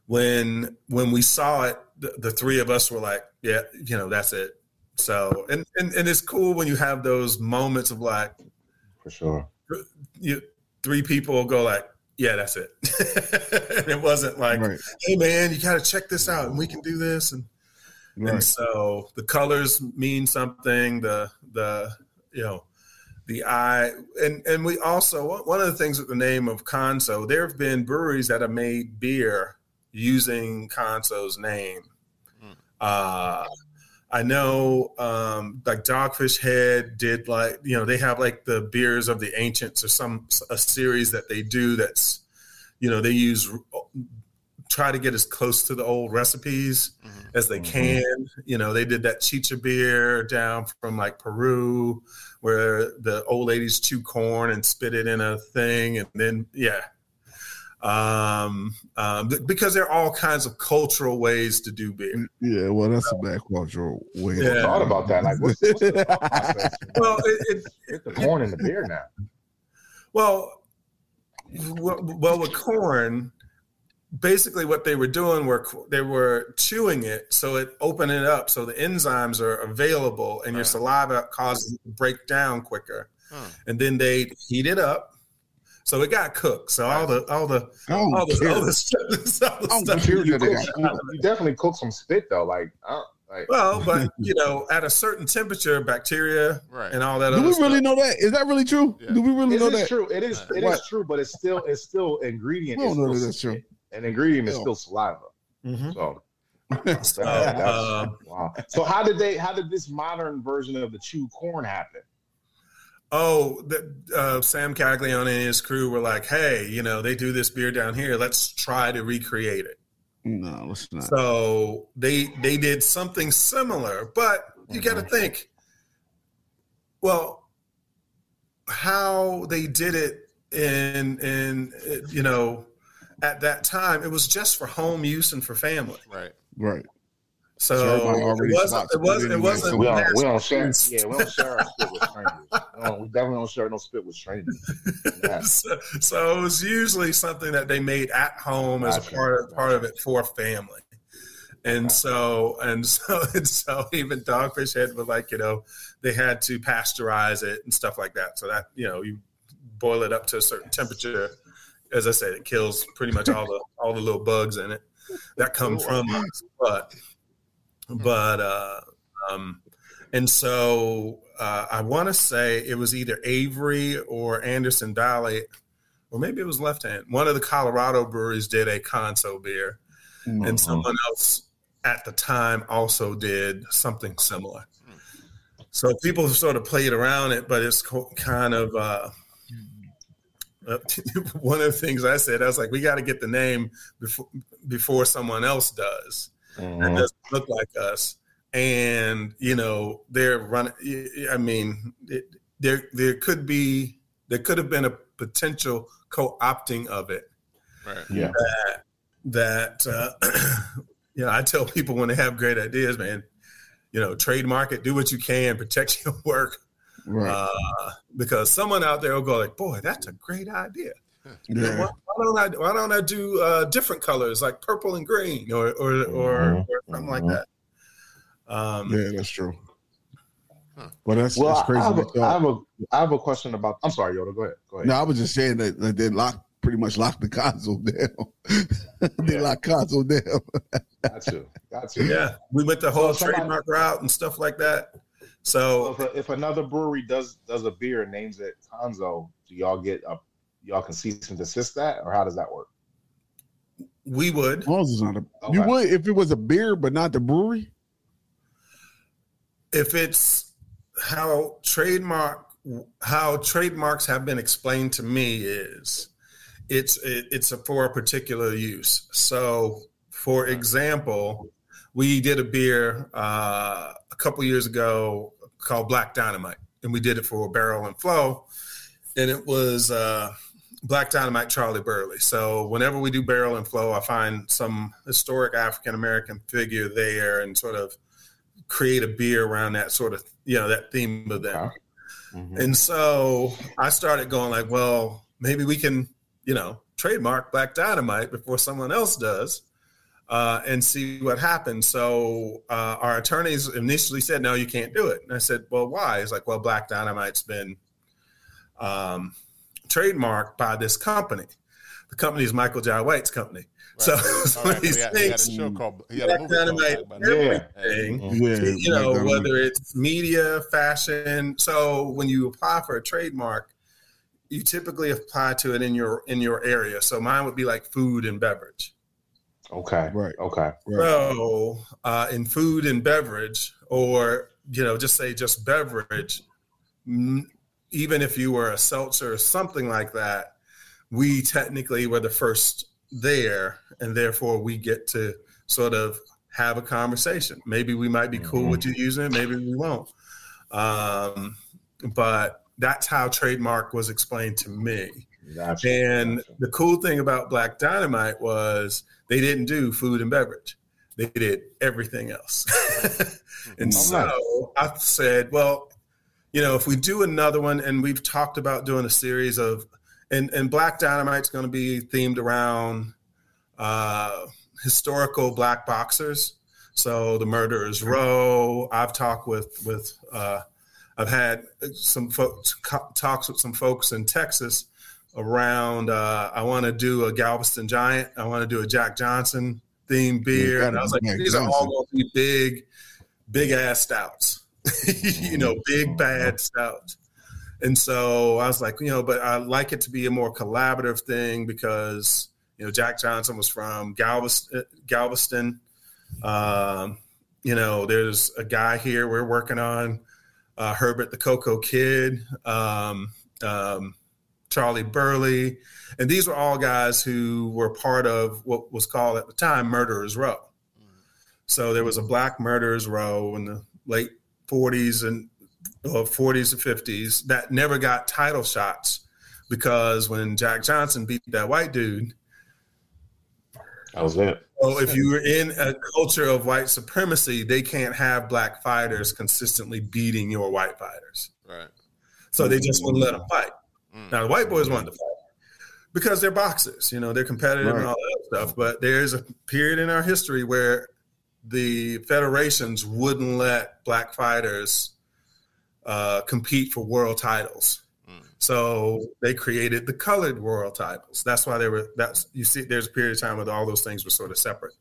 when when we saw it, the, the three of us were like, yeah, you know, that's it. So and, and and it's cool when you have those moments of like for sure. you three people go like, yeah, that's it. and it wasn't like, Right. hey man, you got to check this out, and we can do this, and and so the colors mean something. The the you know the eye, and and we also one of the things with the name of Khonso, there have been breweries that have made beer using Khonso's name. Hmm. Uh, I know, um, like Dogfish Head did like you know they have like the beers of the ancients or some a series that they do that's you know they use try to get as close to the old recipes Mhm. as they Mhm. can. You know they did that chicha beer down from like Peru where the old ladies chew corn and spit it in a thing and then yeah um, um, because there are all kinds of cultural ways to do beer. Yeah, well, that's a bad cultural way. Yeah. I thought about that. Like, what's, what's the? Well, it, it, Get the corn in the beer now. Well, well, well, with corn, basically what they were doing were they were chewing it, so it opened it up, so the enzymes are available, and your saliva causes it to break down quicker, Huh. and then they heat it up, so it got cooked. So all the all the I don't all the, all the stuff, all the stuff care You, cook, you, you definitely cook some spit though. Like, uh, like well, but you know, at a certain temperature, bacteria Right. and all that. Do other we stuff. really know that? Is that really true? Yeah. Do we really it know is that? true. It is. It is What? true, but it's still it's still ingredient. We don't know that that's true. Spit. An ingredient is still saliva. Mhm. So. So, uh, wow. So how did they? How did this modern version of the chew corn happen? Oh, the, uh, Sam Calagione and his crew were like, "Hey, you know, they do this beer down here. Let's try to recreate it." No, let's not. So they they did something similar, but you got to think. Well, how they did it in in uh, you know at that time, it was just for home use and for family. Right. right. So So it wasn't. It wasn't. It wasn't. so We don't. We don't share. Yeah, we don't share our spit with strangers. We, don't, we definitely don't share no spit with strangers. Yeah. so, so it was usually something that they made at home as a part of, part of it for family. And so and so and so even Dogfish Head was like, you know, they had to pasteurize it and stuff like that. So that, you know, you boil it up to a certain temperature. As I said, it kills pretty much all the all the little bugs in it that come from us. But but uh um and so uh, I want to say it was either Avery or Anderson Valley, or maybe it was Left Hand. One of the Colorado breweries did a Khonso beer, Mm. and someone else at the time also did something similar. So people sort of played around it, but it's kind of uh, uh, one of the things I said. I was like, we got to get the name before before someone else does that Mhm. doesn't look like us. And you know, they're running. I mean, it, there there could be there could have been a potential co-opting of it Right. Yeah. that uh, you know, I tell people when they have great ideas, man, you know, trademark it, do what you can, protect your work. Right. Uh, because someone out there will go like, boy, that's a great idea. yeah. Why, why don't I why don't I do uh, different colors like purple and green or or, or, Mhm. or something like Mhm. that? Um, Yeah, that's true. Well, that's, Well, that's crazy. I, have to a, have a I have a question about. I'm sorry, Yoda. Go ahead. Go ahead. No, I was just saying that, that they locked pretty much locked the Khonso down. they Yeah. locked Khonso down. Got you. Got you. yeah, we went the whole So somebody- trademark route and stuff like that. So So if, if another brewery does does a beer and names it Khonso, do y'all get a y'all can cease and desist that, or how does that work? we would. As long as it's not a, you would if it was a beer, but not the brewery. if it's how trademark how trademarks have been explained to me is it's it, it's a, for a particular use so for example we did a beer uh, a couple years ago called black dynamite and we did it for barrel and flow and it was uh, black dynamite charlie burley so whenever we do barrel and flow i find some historic african american figure there and sort of create a beer around that sort of you know that theme of them. Okay. Mhm. And so I started going like, well, maybe we can you know trademark Black Dynamite before someone else does, uh, and see what happens. So uh, our attorneys initially said, no, you can't do it. And I said, well, why? It's like, well, Black Dynamite's been um, trademarked by this company. The company is Michael J. White's company. So, so All right, these he, had, he had a show called. He had a Black movie Dynamite, Black Dynamite. Yeah. everything Yeah, you know, like, whether it's media, fashion. So when you apply for a trademark, you typically apply to it in your in your area. So mine would be like food and beverage. Okay. Right. Okay. Right. So uh, in food and beverage, or you know, just say just beverage, even if you were a seltzer or something like that, we technically were the first there, and therefore we get to sort of have a conversation. Maybe we might be cool with you using it, maybe we won't. Um, but that's how trademark was explained to me. Gotcha. And Gotcha. the cool thing about Black Dynamite was they didn't do food and beverage. They did everything else. and Oh, so I said, well, you know, if we do another one, and we've talked about doing a series of, and, and Black Dynamite's going to be themed around uh, historical black boxers. So the Murderers Row. I've talked with with uh, I've had some folks talks with some folks in Texas around. Uh, I want to do a Galveston Giant. I want to do a Jack Johnson themed beer. and I was like, these are all going to be big, big ass stouts. you know, big bad stouts. And so I was like, you know, but I like it to be a more collaborative thing because you know Jack Johnson was from Galveston. Galveston. Um, you know, there's a guy here we're working on, uh, Herbert the Cocoa Kid, um, um, Charlie Burley, and these were all guys who were part of what was called at the time Murderers Row. So there was a Black Murderers Row in the late 40s and or 40s and 50s that never got title shots because when Jack Johnson beat that white dude, That was it. so if you were in a culture of white supremacy, they can't have black fighters consistently beating your white fighters. Right. So they just wouldn't let them fight. Mm. Now the white boys wanted to fight because they're boxers, you know, they're competitive and all that stuff. But there's a period in our history where the federations wouldn't let black fighters uh, compete for world titles. Mm. So they created the colored world titles. That's why they were. That's you see. There's a period of time where all those things were sort of separate,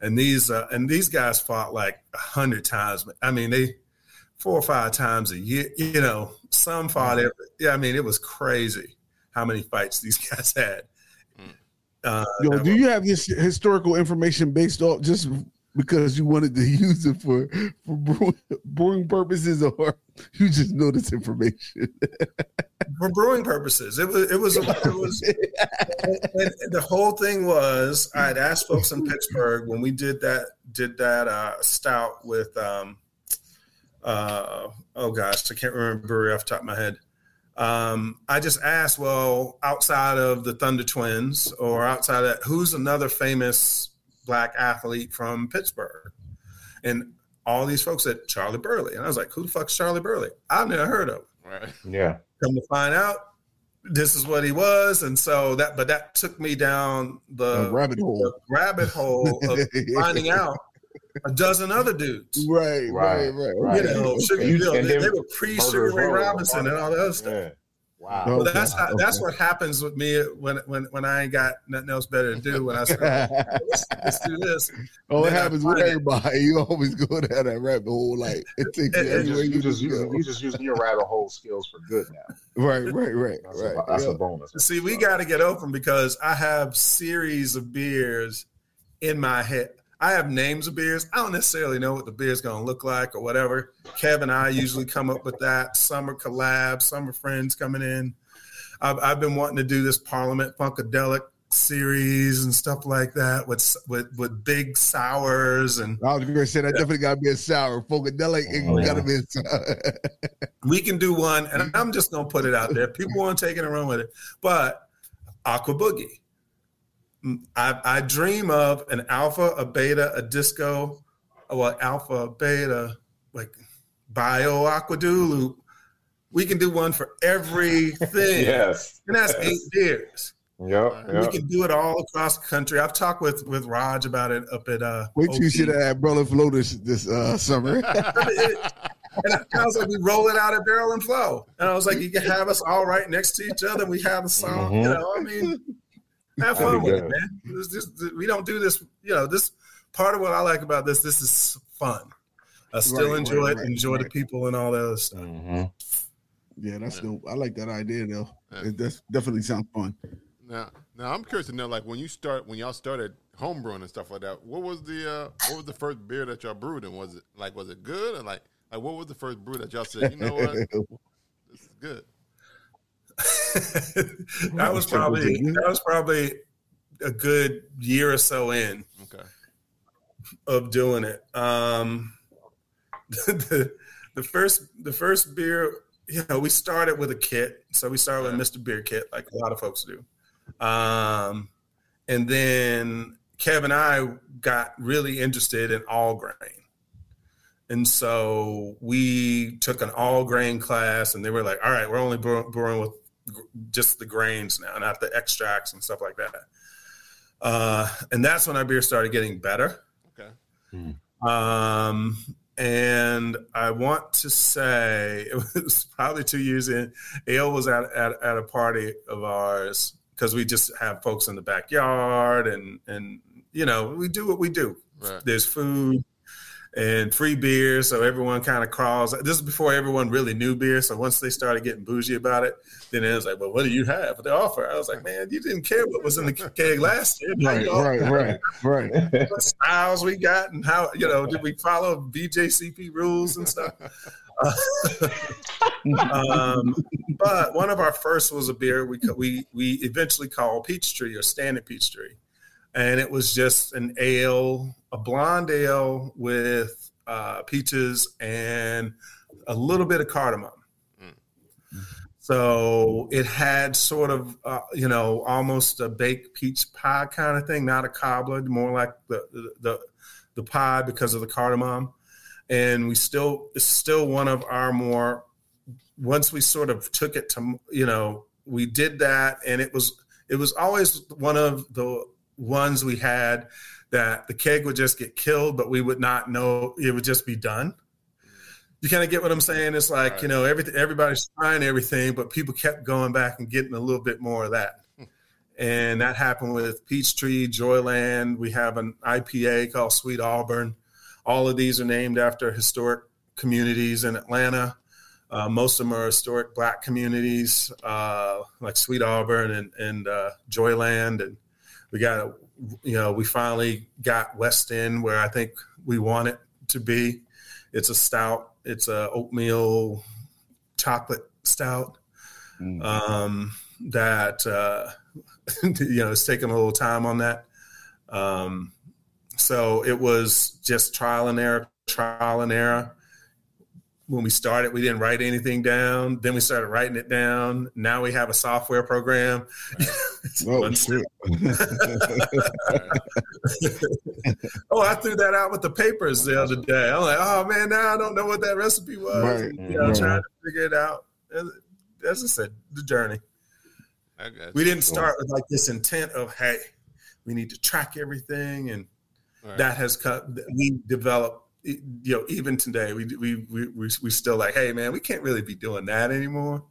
and these uh, and these guys fought like a hundred times. I mean, they four or five times a year. You know, some fought every. Yeah, I mean, it was crazy how many fights these guys had. Uh, Yo, do you have this historical information based off just because you wanted to use it for for brewing, brewing purposes, or you just know this information? for brewing purposes. It was it was it was and the whole thing was I had asked folks in Pittsburgh when we did that did that uh, stout with um uh oh gosh I can't remember brewery off the top of my head. Um, I just asked, well, outside of the Thunder Twins or outside of that, who's another famous black athlete from Pittsburgh. And all these folks said Charlie Burley. And I was like, who the fuck's Charlie Burley? I've never heard of him. Right. Yeah. Come to find out, this is what he was. And so that, but that took me down the A rabbit hole. the rabbit hole of finding out a dozen other dudes. Right, right, right, right. You know, Sugar, You- you know, they, they were pre Sugar Ray Robinson and all that other stuff. Yeah. Wow. No. But that's how, Okay. that's what happens with me when when when I ain't got nothing else better to do. When I say, let's, let's do this. oh, it happens with find it. everybody. You always go down that rabbit hole. Like it takes you It- it You everywhere just, you you just just using you just using your rabbit hole skills for good now. Right, right, right, That's, right. a, that's yeah. a bonus. See, we got to get open because I have series of beers in my head. I have names of beers. I don't necessarily know what the beer's going to look like or whatever. Kev and I usually come up with that. Some are collabs, some are friends coming in. I've, I've been wanting to do this Parliament Funkadelic series and stuff like that with with with big sours and I was going to say that definitely got to be a sour. Funkadelic, Oh, yeah. got to be a sour. we can do one and i'm just going to put it out there people want to take it and run with it but aqua boogie I, I dream of an alpha a beta a disco well alpha beta like bio aqua loop we can do one for everything Yes. and that's eight beers Yep. we can do it all across the country i've talked with with raj about it up at uh Wait till you OP. see that at Brother Flow this this uh, summer. and I was like, we roll it out at Barrel and Flow. And I was like, you can have us all right next to each other. We have a song, you Mhm. know. I mean, have fun with it, man. This, this, we don't do this, you know. This part of what I like about this. This is fun. I still Right, enjoy right, it, right, enjoy the people and all that other stuff. Mhm. yeah, that's dope. I like that idea though. Yeah. It that's definitely sounds fun. Now, now I'm curious to know, like, when you start, when y'all started homebrewing and stuff like that, what was the, uh, what was the first beer that y'all brewed, and was it like, was it good, or like, like, what was the first brew that y'all said, you know what, this is good. that was probably that was probably a good year or so in. Okay. of doing it. Um, the, the first the first beer, you know, we started with a kit. So we started with Mr. Beer Kit, like a lot of folks do. Um, and then Kev and I got really interested in all grain. And so we took an all grain class, and they were like, "All right, we're only brew- brewing with just the grains now, not the extracts and stuff like that." Uh, and that's when our beer started getting better. Okay. Um, and I want to say it was probably two years in. Ale was at, at, at a party of ours because we just have folks in the backyard and and you know we do what we do. Right. There's food and free beer, so everyone kind of crawls. This is before everyone really knew beer, so once they started getting bougie about it, then it was like, "Well, what do you have for the offer?" I was like, "Man, you didn't care what was in the keg last year." Right, all- right, right, right. what styles we got and how you know did we follow BJCP rules and stuff. um, but one of our first was a beer we we we eventually called Peachtree or Standard Peachtree, and it was just an ale, a blonde ale with uh, peaches and a little bit of cardamom. So it had sort of, uh, you know, almost a baked peach pie kind of thing, not a cobbler, more like the the the pie because of the cardamom. And we still, it's still one of our more. Once we sort of took it to, you know, we did that, and it was it was always one of the ones we had that the keg would just get killed, but we would not know it would just be done you kind of get what I'm saying. It's like Right. you know everything. Everybody's trying everything, but people kept going back and getting a little bit more of that. And that happened with Peachtree, Joyland. We have an IPA called Sweet Auburn. All of these are named after historic communities in Atlanta. Uh, most of them are historic Black communities, uh, like Sweet Auburn and and uh, Joyland. And we got, you know, we finally got West End where I think we want it to be. It's a stout. It's a oatmeal chocolate stout Mm. um, that uh, you know it's taking a little time on that. Um, so it was just trial and error, trial and error. When we started, we didn't write anything down. Then we started writing it down. Now we have a software program. Oh, shit. oh, I threw that out with the papers the other day. I'm like, oh man, now I don't know what that recipe was. Right. You know, Right. trying to figure it out. As I said, the journey. I We didn't start with like this intent of, hey, we need to track everything, and Right. that has cut. We developed, you know, even today, we we we we, we still like, hey man, we can't really be doing that anymore.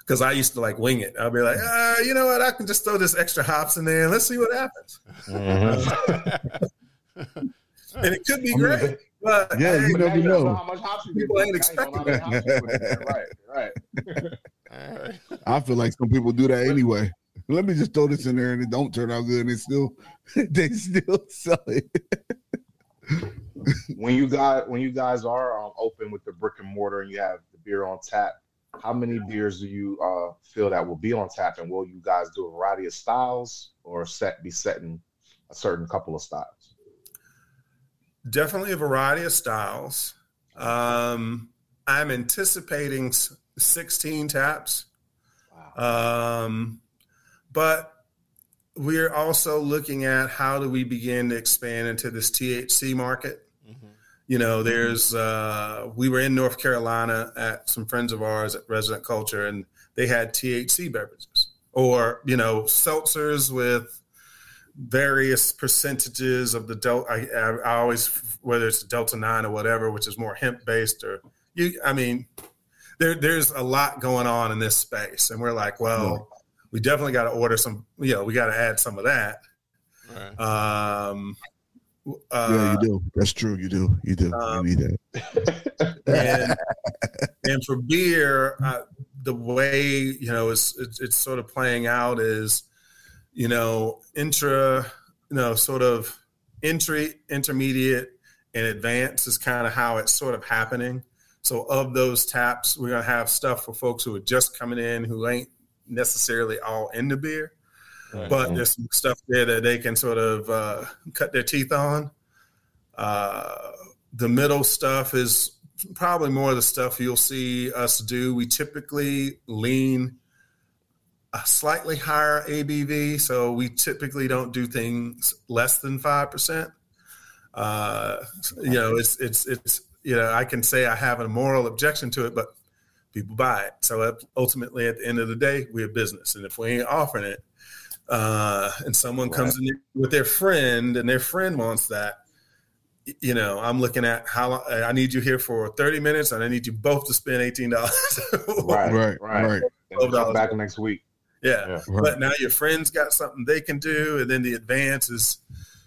Because I used to like wing it. I'll be like, ah, you know what? I can just throw this extra hops in there and let's see what happens. Mhm. And it could be I mean, great, but Yeah, hey, you never you know. how much hops you People get. ain't Now you don't know how many hops you put in there. Right, right. I feel like some people do that anyway. Let me just throw this in there and it don't turn out good and it still they still sell it. when you guys when you guys are um, open with the brick and mortar and you have the beer on tap, how many beers do you uh, feel that will be on tap, and will you guys do a variety of styles or set be setting a certain couple of styles? definitely a variety of styles. Um, I'm anticipating 16 taps, um, but we're also looking at how do we begin to expand into this THC market. You know, there's uh, we were in North Carolina at some friends of ours at Resident Culture, and they had THC beverages or you know seltzers with various percentages of the delta. I, I, always whether it's Delta Nine or whatever, which is more hemp based, or you. I mean, there there's a lot going on in this space, and we're like, well, we definitely got to order some. You know, we got to add some of that. Right. Um, yeah, uh, you do. That's true. You do. You do. um, you need that. and and for beer, uh, the way you know it's, it's it's sort of playing out is, you know, intra, you know, sort of entry, intermediate, and advanced is kind of how it's sort of happening. So of those taps, we're gonna have stuff for folks who are just coming in who ain't necessarily all into beer, Right. but there's some stuff there that they can sort of uh, cut their teeth on. Uh, the middle stuff is probably more of the stuff you'll see us do. We typically lean a slightly higher ABV, so we typically don't do things less than five percent. Uh, you know, it's it's it's you know, I can say I have a moral objection to it, but people buy it. So uh, ultimately, at the end of the day, we're a business, and if we ain't offering it, uh, and someone comes in with their friend, and their friend wants that, you know, I'm looking at how long, I need you here for 30 minutes, and I need you both to spend eighteen dollars. Right, Right. right. Right. And come back next week. Yeah. Yeah. Right. But now your friends got something they can do, and then the advance is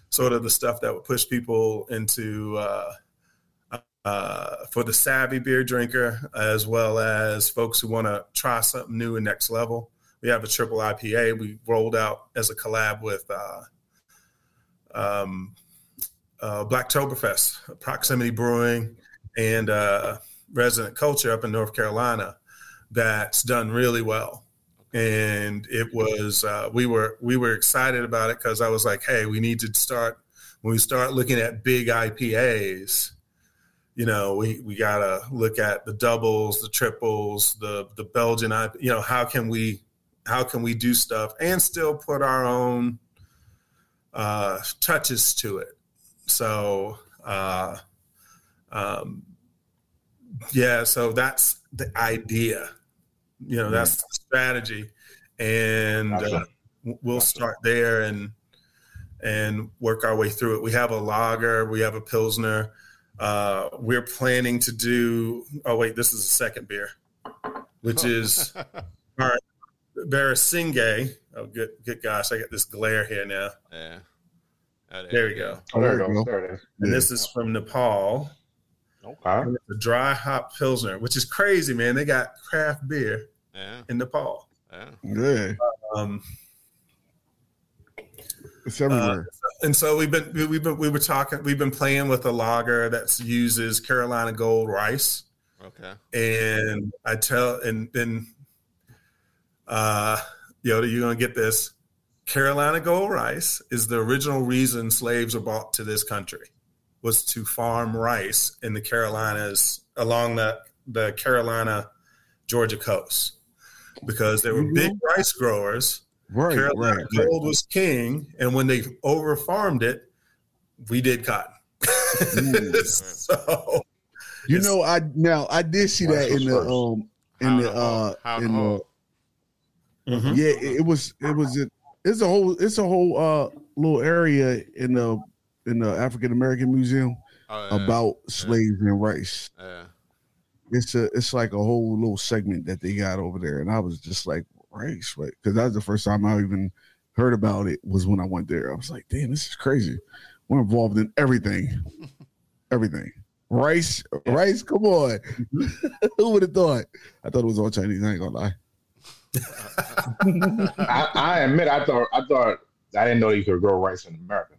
sort of the stuff that would push people into uh, uh, for the savvy beer drinker, as well as folks who want to try something new and next level. We have a triple IPA we rolled out as a collab with uh, um, uh, Blacktoberfest, Proximity Brewing, and uh, Resident Culture up in North Carolina. That's done really well and it was uh, we were we were excited about it because I was like, hey, we need to start when we start looking at big IPAs. You know, we we gotta look at the doubles, the triples, the the Belgian IP. You know, how can we how can we do stuff and still put our own uh, touches to it? So, uh, um, yeah, so that's the idea. You know that's the strategy. And uh, we'll start there and and work our way through it. We have a lager we have a pilsner. Uh, we're planning to do oh wait this is the second beer which is all right Barasinge. oh good good gosh i got this glare here now yeah. Oh, there we you go Oh, there There it you go. There and Yeah. this is from nepal Okay. the dry hop pilsner which is crazy man they got craft beer Yeah. in nepal Yeah. Yeah. um, It's everywhere. and so we've been we've been we were talking we've been playing with a lager that uses Carolina Gold rice, Okay. and I tell and then, uh, Yoda, you're gonna get this. Carolina Gold rice is the original reason slaves were brought to this country, was to farm rice in the Carolinas along the the Carolina Georgia coast, because they were big rice growers Right, Carolina right, right. gold was king, and when they over farmed it, we did cotton. so You know, I now I did see that in the um in the in the hall? uh in in the the hall? mhm. yeah it, it was it was a, it's a whole it's a whole uh little area in the in the African American Museum Oh, yeah. about slaves and rice. Yeah. It's a it's like a whole little segment that they got over there, and I was just like rice, right? Because that was the first time I even heard about it was when I went there. I was like, damn, this is crazy. We're involved in everything, everything. Rice, rice. Come on, who would have thought? I thought it was all Chinese. I ain't gonna lie. I, I admit, I thought, I thought, I didn't know you could grow rice in America.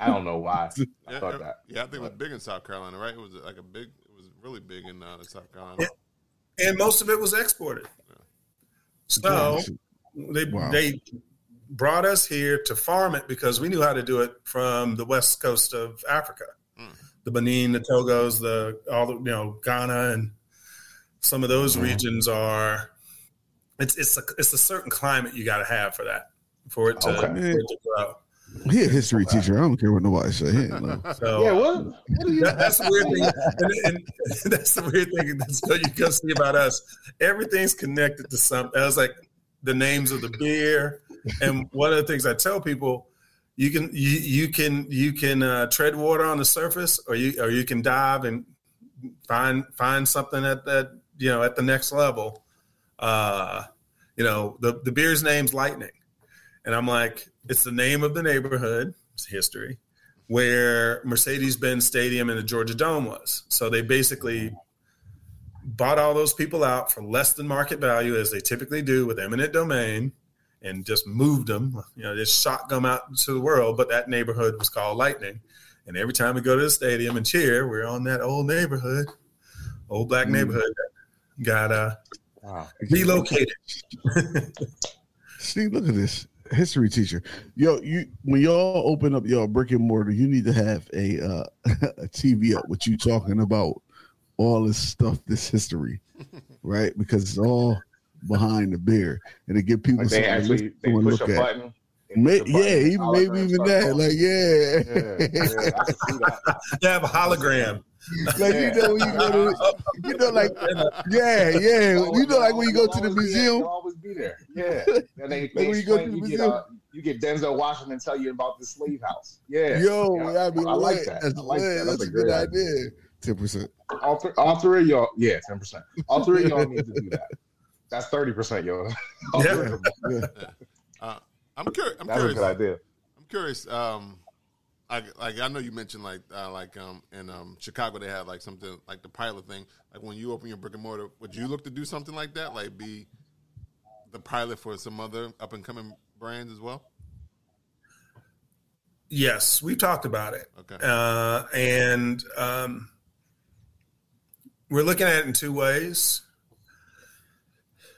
I don't know why. I Yeah, thought that. yeah, I think it was big in South Carolina, right? It was like a big, it was really big in uh, South Carolina. Yeah. and most of it was exported. So they Wow. they brought us here to farm it because we knew how to do it from the west coast of Africa, Mm. the Benin, the Togos, the all the you know Ghana, and some of those regions are. It's it's a it's a certain climate you got to have for that for it to, Okay. for it to grow. He a history teacher. I don't care what nobody say. He ain't know. So Yeah, what? what that, that's the weird thing. And, and that's the weird thing that's what you can see about us. Everything's connected to something. I was like the names of the beer. And one of the things I tell people, you can you, you can you can uh, tread water on the surface, or you or you can dive and find find something at that you know at the next level. Uh, you know the the beer's name's Lightning, and I'm like, it's the name of the neighborhood. It's history where Mercedes Benz Stadium and the Georgia Dome was. So they basically bought all those people out for less than market value, as they typically do with eminent domain, and just moved them. You know, just shot them out into the world. But that neighborhood was called Lightning. And every time we go to the stadium and cheer, we're on that old neighborhood, old black neighborhood got uh, Wow. relocated. See, look at this history teacher. Yo, you when y'all open up your brick and mortar, you need to have a uh, a TV up with you talking about all this stuff, this history, right? Because it's all behind the beer, and to give people Like they something to actually they to push look a at. button. May, push a button, yeah, even maybe even that, going. like yeah, yeah, yeah, I can see that. They have a hologram. like you know when you go to, you know, like yeah, yeah, you know, like when you go to the They'll always be there. museum. Always be there. Yeah, and they, Like when you go to the you get, museum. uh, you get Denzel Washington tell you about the slave house. Yeah, Yo, yeah, that'd I like that. That's I like that. That's, That's a a good idea. Ten percent. All, th- all three of y'all, yeah, ten percent. All three of y'all need to do that. That's thirty percent, yo. All Yeah. three of them. Uh, I'm curious. I'm That's a curious. good idea. I'm curious. Um, like, like I know you mentioned like, uh, like um, in um, Chicago they have like something like the pilot thing. Like when you open your brick and mortar, would you look to do something like that? Like be the pilot for some other up and coming brands as well? Yes, we talked about it. Okay. Uh, and um, we're looking at it in two ways.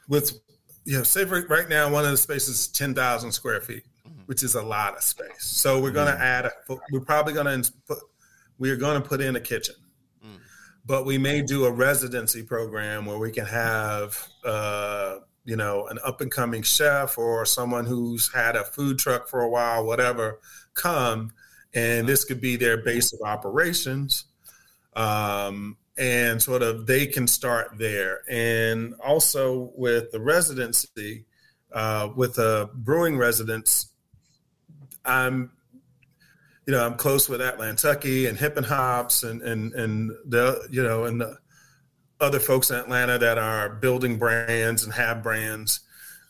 With, you know, say for, right now, one of the spaces is 10,000 square feet, which is a lot of space. So we're going to add, a, we're probably going to put, we're going to put in a kitchen. Mm. But we may do a residency program where we can have, uh, you know, an up and coming chef or someone who's had a food truck for a while, whatever, come and this could be their base of operations um, and sort of they can start there and also with the residency uh, with a brewing residence i'm you know i'm close with atlantucky and Hippin' Hops and and and the you know and the other folks in atlanta that are building brands and have brands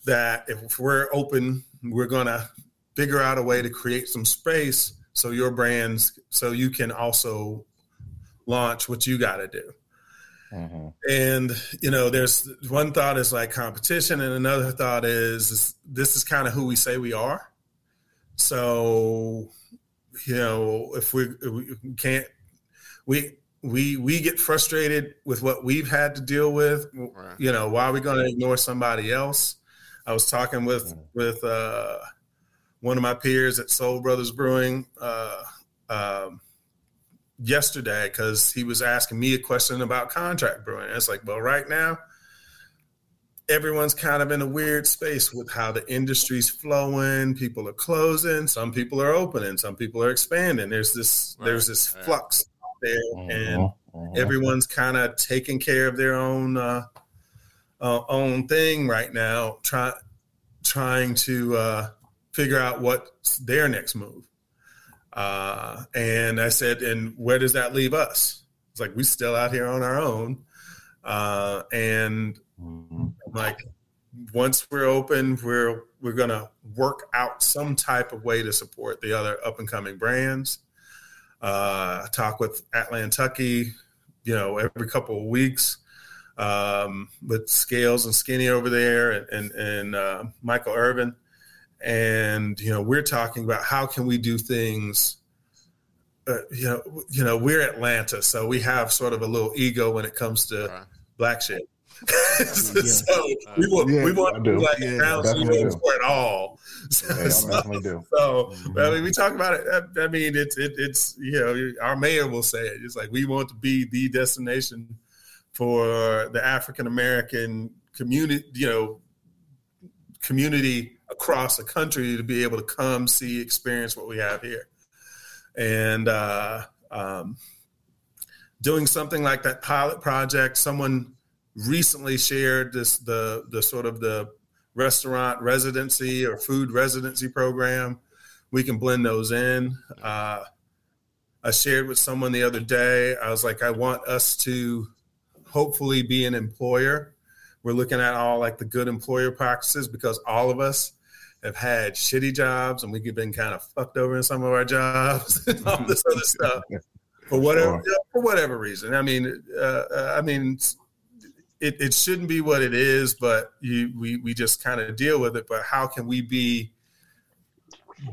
that if we're open we're going to figure out a way to create some space so your brands so you can also launch what you got to do Mhm. and you know there's one thought is like competition and another thought is, is this is kind of who we say we are so you know if we, if we can't we we we get frustrated with what we've had to deal with Right. you know why are we going to ignore somebody else i was talking with with uh one of my peers at soul brothers brewing uh um yesterday because he was asking me a question about contract brewing. And It's like, well, right now, everyone's kind of in a weird space with how the industry's flowing. People are closing, some people are opening, some people are expanding. There's this Right, there's this right. flux there, and Mhm, mhm. everyone's kind of taking care of their own uh, uh, own thing right now, try, trying to uh, figure out what's their next move. Uh, and I said, and where does that leave us? It's like we still out here on our own, uh, and Mhm. like once we're open, we're we're gonna work out some type of way to support the other up and coming brands. Uh, talk with Atlantucky, you know, every couple of weeks um, with Scales and Skinny over there, and and, and uh, Michael Irvin, and you know, we're talking about how can we do things. Uh, you know, you know, we're Atlanta, so we have sort of a little ego when it comes to Right. black shit. so we want Yeah, we want to do. like Yeah, ground definitely zero for it all. So, Yeah, y'all so, definitely do. so, Mhm. I mean, we talk about it. I, I mean, it's it, it's you know, our mayor will say it. It's like we want to be the destination for the African American community. You know, community across the country to be able to come see, experience what we have here, and uh, um, doing something like that pilot project. Someone recently shared this the the sort of the restaurant residency or food residency program. We can blend those in. Uh, I shared with someone the other day. I was like, I want us to hopefully be an employer. We're looking at all like the good employer practices because all of us have had shitty jobs and we've been kind of fucked over in some of our jobs and all this other stuff for whatever for whatever reason. I mean, uh, uh, I mean, it, it shouldn't be what it is, but you, we we just kind of deal with it. But how can we be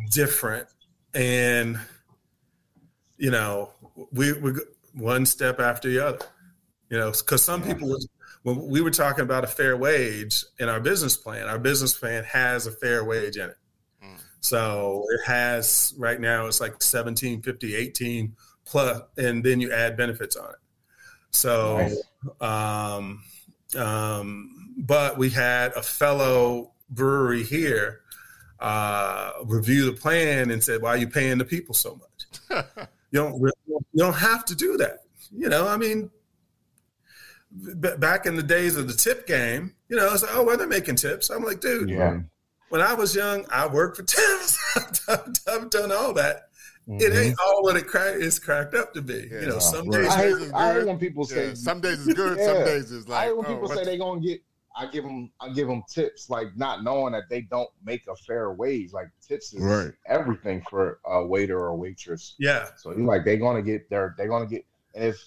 different? And you know, we we one step after the other. You know, because some people when we were talking about a fair wage in our business plan. Our business plan has a fair wage in it. Mm. So it has right now it's like 17, 50, 18 plus, and then you add benefits on it. So, um, um, but we had a fellow brewery here uh, review the plan and said, "Why are you paying the people so much? you don't really, you don't have to do that. You know, I mean." b- Back in the days of the tip game, you know, it's like, oh, well, they're making tips. I'm like, dude, Yeah. when I was young, I worked for tips. I've, I've done all that. It Mhm. ain't all what it crack, is cracked up to be. Yeah. you know, some Right. days I days hate, is I hate when people say Yeah, some days it's good, some Yeah. days it's I like. hate when oh, people what say the- they gonna get. I give them. I give them tips, like not knowing that they don't make a fair wage. Like tips is Right. everything for a waiter or waitress. Yeah, So you like they're gonna get their. They're gonna get. And if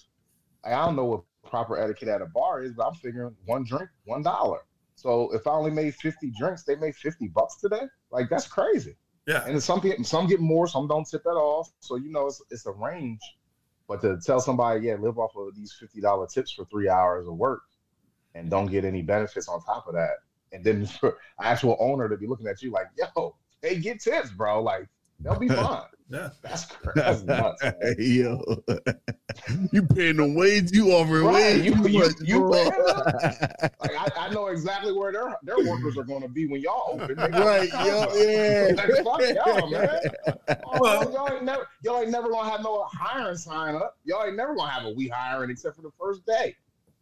I don't know what proper etiquette at a bar is, but I'm figuring one drink, one dollar. So if I only made fifty drinks, they made fifty bucks today. Like that's crazy. Yeah, And some people, some get more, some don't tip at all. So you know, it's it's a range. But to tell somebody, yeah, live off of these fifty dollar tips for three hours of work, and don't get any benefits on top of that, and then for actual owner to be looking at you like, yo, they get tips, bro. Like they'll be fine. yeah. That's cra- that's nuts. Yo, you paying them wage? You offering Right, wage? you- you- you paying Like I, I know exactly where their their workers are going to be when y'all open. Right, yo, yeah. Like, fuck y'all, man. Oh, y'all ain't never y'all ain't never gonna have no hiring sign up. Y'all ain't never gonna have a we hiring except for the first day.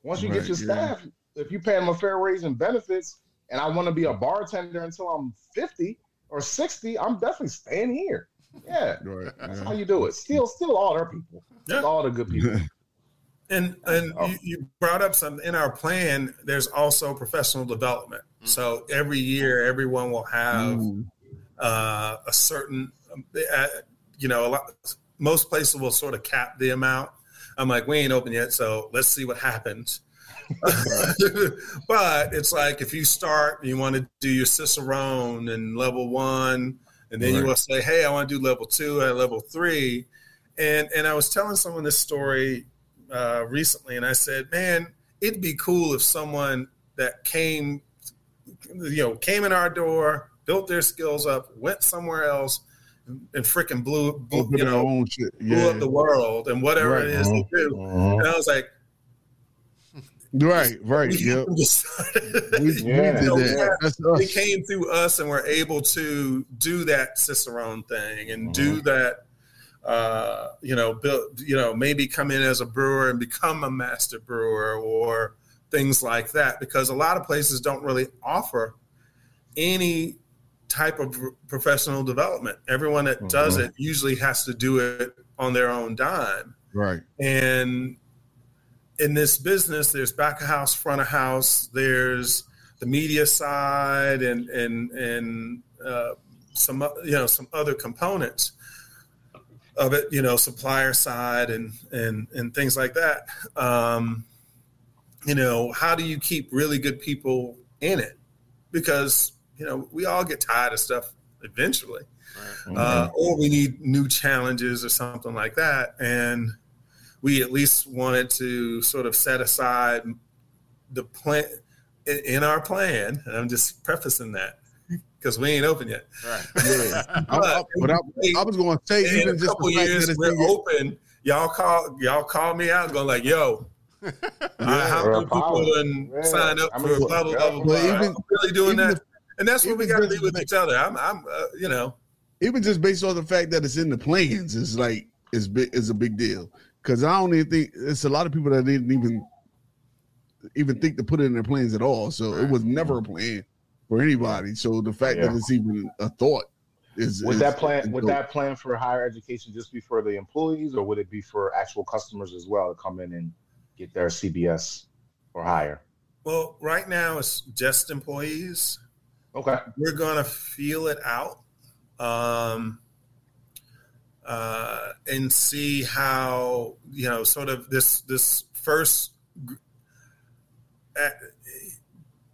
Once you Right, get your yeah. staff, if you pay them a fair raise and benefits, and I want to be a bartender until I'm 50 or 60, I'm definitely staying here. Yeah, Right, that's yeah. how you do it. Still, still all their people. Yeah. All the good people. And and Oh. you, you brought up something in our plan. There's also professional development. Mm. So every year, everyone will have Mm. uh, a certain, uh, you know, a lot, most places will sort of cap the amount. I'm like, we ain't open yet, so let's see what happens. but it's like if you start, you want to do your Cicerone and level one, and then you Right. will say, hey, I want to do level two and level three. And and I was telling someone this story uh, recently, and I said, man, it'd be cool if someone that came, you know, came in our door, built their skills up, went somewhere else, and freaking blew, blew you know, blew Yeah. up the world and whatever Right. it is they do. Mhm. And I was like, Right, right. We Yep. decided- We, Yeah. we did that. That's they came through us and were able to do that Cicerone thing and do that. Uh, you know, build. You know, maybe come in as a brewer and become a master brewer or things like that. Because a lot of places don't really offer any type of professional development. Everyone that does it usually has to do it on their own dime. Right. And in this business, there's back of house, front of house. There's the media side, and and and uh, some you know some other components of it. You know, supplier side and and and things like that. Um, you know, how do you keep really good people in it? Because you know we all get tired of stuff eventually uh, or we need new challenges or something like that. And we at least wanted to sort of set aside the plan in, in our plan. And I'm just prefacing that because we ain't open yet. Right. Yeah. I, I, But but I, I was going to say in even a just couple years that we're been- open. Y'all call y'all call me out, going like, "Yo, uh, how we're many people power. done Yeah. sign up I for mean, blah blah blah blah?" Blah. even- I'm really doing even that, and that's what we got to just do with each other. I'm, I'm, uh, you know, even just based on the fact that it's in the plans is like is big is a big deal because I don't even think it's a lot of people that didn't even even think to put it in their plans at all. So it was never a plan for anybody. So the fact Yeah. that it's even a thought is Would is- that plan would dope. that plan for higher education just be for the employees, or would it be for actual customers as well to come in and get their CBS or higher? well, right now it's just employees. Okay. we're gonna feel it out um, uh, and see how you know sort of this this first uh,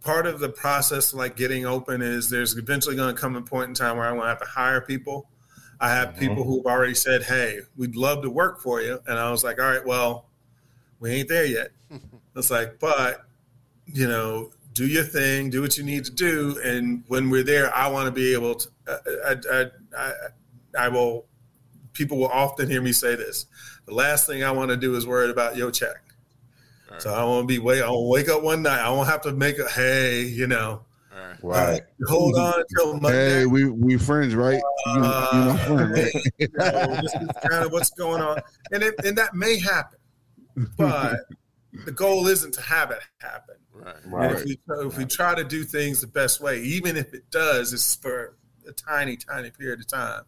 part of the process like getting open is there's eventually going to come a point in time where i'm going to have to hire people i have Mhm. people who've already said hey we'd love to work for you and i was like all right well we ain't there yet it's like but you know, do your thing, do what you need to do, and when we're there, I want to be able to. uh, I, I, I, I will. People will often hear me say this. The last thing I want to do is worry about your check. Right. So I want to be wait. I want to wake up one night. I won't have to make a hey. You know, All right. Right. hold on until Monday. Hey, we we friends, right? You, you know, uh, friend, right? you know, this is kind of what's going on, and it, and that may happen, but the goal isn't to have it happen. Right. Right. And if we if we try to do things the best way, even if it does, it's for a tiny, tiny period of time.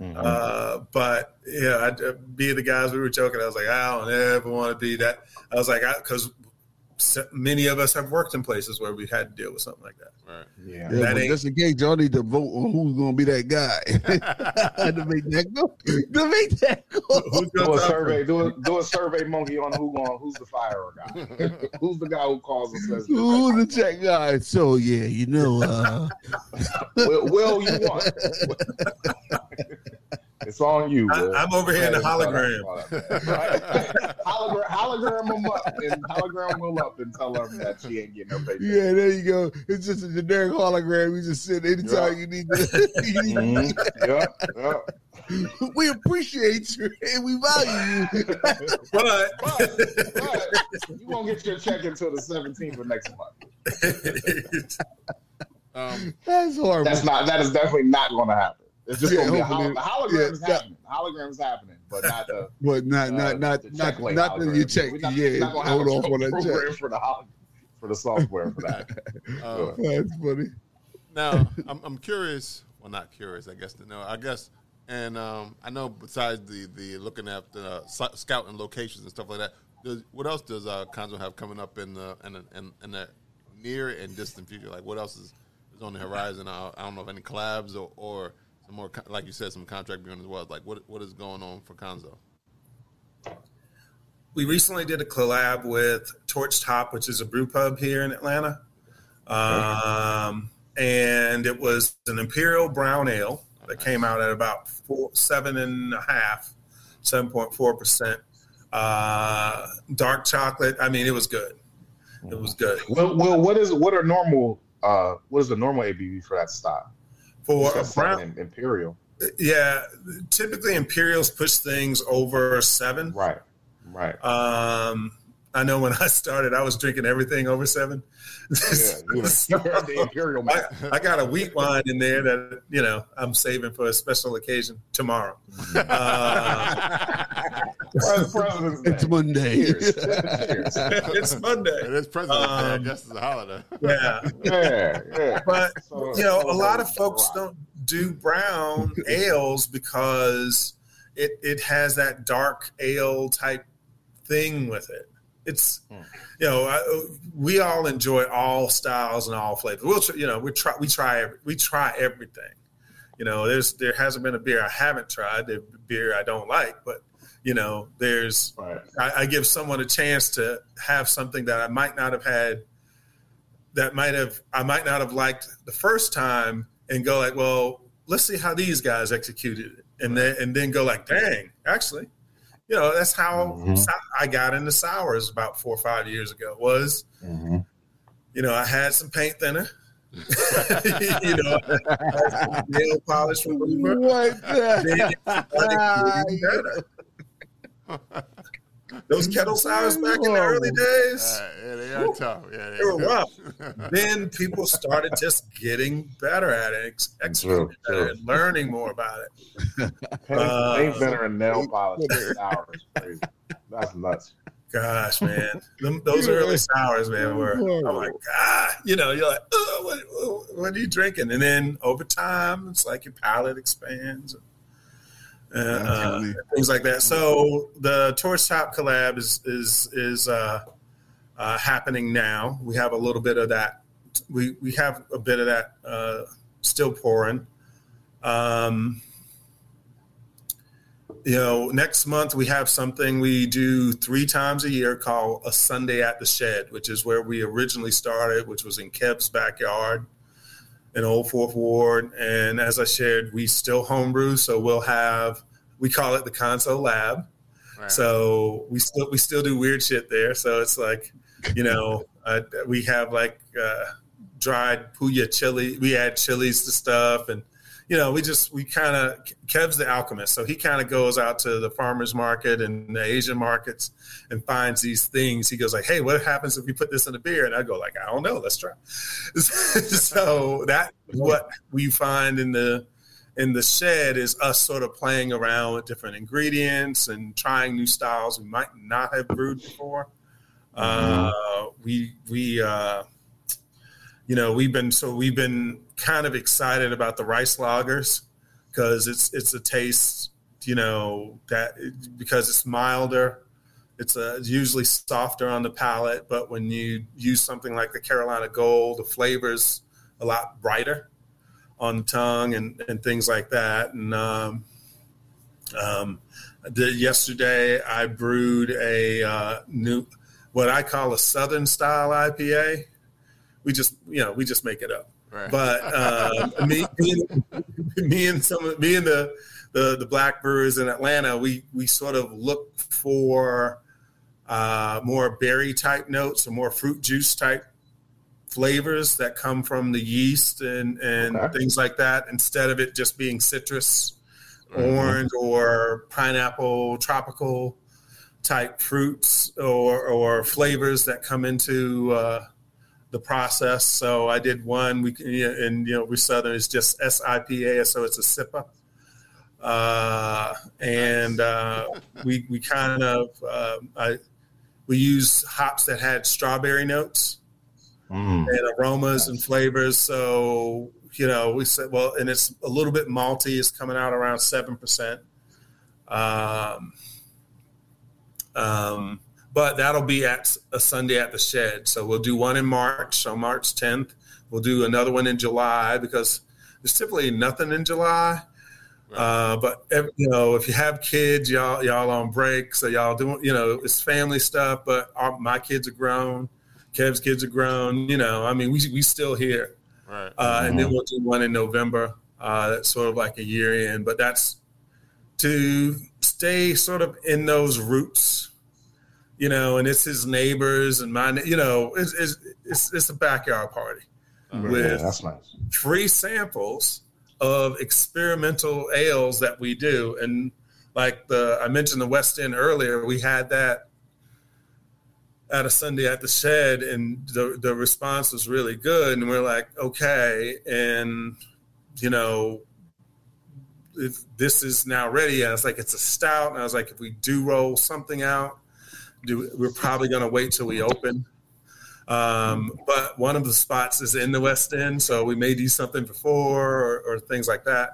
Mhm. Uh, but yeah, I, uh, being the guys we were joking, I was like, I don't ever want to be that. I was like, because many of us have worked in places where we had to deal with something like that. Right. yeah. Yeah, That but ain't- just in case y'all need to vote on who's gonna be that guy to make that go. To make that go. Who's Do gonna a talk survey. Do a do a survey monkey on who on who's the fire guy. who's the guy who calls and says, Who's the check guy? So yeah, you know, uh, "Will, will you want?" it's on you. I- Will. I'm over here in the Go hologram. and. Right? hologram, hologram them up and hologram Will up and tell her that she ain't getting her paycheck. yeah, there you go. It's just a generic hologram. You just sit anytime Yeah. you need to. you need- Mhm. Yep, yep. we appreciate you and we value you. But, But, but you won't get your check until the 17th of next month. Um, That's horrible. That's not. That is definitely not going to happen. It's just Yeah, going to be a hopefully- holo- hologram's yeah, happening. The hologram's happening, but not the but not uh, not not the not check late not that hologram. you check. We're not, yeah, not gonna hold a on for that check. for the hol- for the software for that. um, That's funny. now I'm, I'm curious. Well, not curious, I guess to know. I guess, and um, I know besides the the looking at the uh, scouting locations and stuff like that. Does, what else does uh, Khonso have coming up in the in in, in the near and distant future? Like what else is, is on the horizon? I, I don't know if any collabs or, or some more, like you said, some contract viewing as well. Like what what is going on for Khonso? We recently did a collab with Torched Hop, which is a brew pub here in Atlanta. Um, and it was an imperial brown ale that came out at about four, seven and a half, 7.4 percent. Uh, dark chocolate. I mean, it was good. It was good Well, well, what is what are normal? Uh, what is the normal ABV for that style? for a brown. Imperial, Yeah, typically Imperials push things over seven. right? Right. Um, I know when I started, I was drinking everything over seven. Yeah, you know, the imperial. I, I got a wheat wine in there that you know I'm saving for a special occasion tomorrow. Uh, It's Monday. Cheers. Cheers. it's Monday. It is President's Day. I Um, guess it's a holiday. Yeah, Yeah, yeah. but So- you know, a lot of folks don't do brown ales because it it has that dark ale type thing with it. It's hmm. you know I, we all enjoy all styles and all flavors. We'll tr- you know we try we try every, we try everything. You know, there's there hasn't been a beer I haven't tried, the beer I don't like, but you know, there's Right. I, I give someone a chance to have something that I might not have had that might have I might not have liked the first time and go like, well, let's see how these guys executed it. And then and then go like, dang, actually, you know, that's how Mhm. I got into sours about four or five years ago was, Mhm. you know, I had some paint thinner. you know, I had some nail polish remover. What the? Those kettle sours back in the early days. Uh, yeah, they are tough. Yeah, They were rough. then people started just getting better at it, ex- executing True, better, true. and learning more about it. Paint, Uh, paint thinner and nail polish sours. Crazy. That's nuts. Gosh, man, Them, those early sours, man, were oh my god. You know, you're like, oh, what, what are you drinking? And then over time, it's like your palate expands. Uh, uh, things like that. So the Torched Hop collab is is is uh, uh, happening now. We have a little bit of that. We we have a bit of that uh, still pouring. Um, you know, next month we have something we do three times a year called a Sunday at the Shed, which is where we originally started, which was in Kev's backyard in Old Fourth Ward. And as I shared, we still homebrew, so we'll have we call it the Khonso lab. Right. So we still we still do weird shit there. So it's like, you know, uh, we have like uh, dried puya chili. We add chilies to stuff, and you know, we just we kind of Kev's the alchemist, so he kind of goes out to the farmers market and the Asian markets and finds these things. He goes like, "Hey, what happens if we put this in a beer?" And I go like, "I don't know. Let's try." so that what we find in the in the shed is us sort of playing around with different ingredients and trying new styles we might not have brewed before. Uh, we we uh, you know we've been so we've been kind of excited about the rice lagers because it's it's a taste you know that because it's milder. It's uh usually softer on the palate, but when you use something like the Carolina Gold, the flavors a lot brighter on the tongue and, and things like that. And um, um, the, yesterday I brewed a uh, new, what I call a Southern style IPA. We just, you know, we just make it up. Right. But uh, me, me, me and some, of- me and the, the the black brewers in Atlanta, we we sort of look for uh, more berry type notes or more fruit juice type flavors that come from the yeast and and Okay. things like that instead of it just being citrus orange or pineapple tropical type fruits or or flavors that come into uh, the process so i did one we and you know we southern is just sipa so it's a sipa uh, and uh, we we kind of uh, I, we use hops that had strawberry notes Mm. and aromas and flavors. So you know, we said, well, and it's a little bit malty. It's coming out around seven percent. Um, um, but that'll be at a Sunday at the Shed. So we'll do one in March, on March 10th. We'll do another one in July because there's typically nothing in July. Uh, but ev- you know, if you have kids, y'all y'all on break, so y'all doing, you know, it's family stuff. But our, my kids are grown, Kev's kids are grown. You know, I mean, we we still here, right. uh, and then we'll do one in November. Uh, that's sort of like a year in, but that's to stay sort of in those roots, you know. And it's his neighbors and my, you know, it's it's it's, it's a backyard party Yeah, with that's nice. free samples of experimental ales that we do. And like the I mentioned the West End earlier, we had that at a Sunday at the shed, and the the response was really good, and we're like, okay, and you know, if this is now ready, and I was like, it's a stout, and I was like, if we do roll something out, do we're probably going to wait till we open. Um, but one of the spots is in the West End, so we may do something before or, or things like that.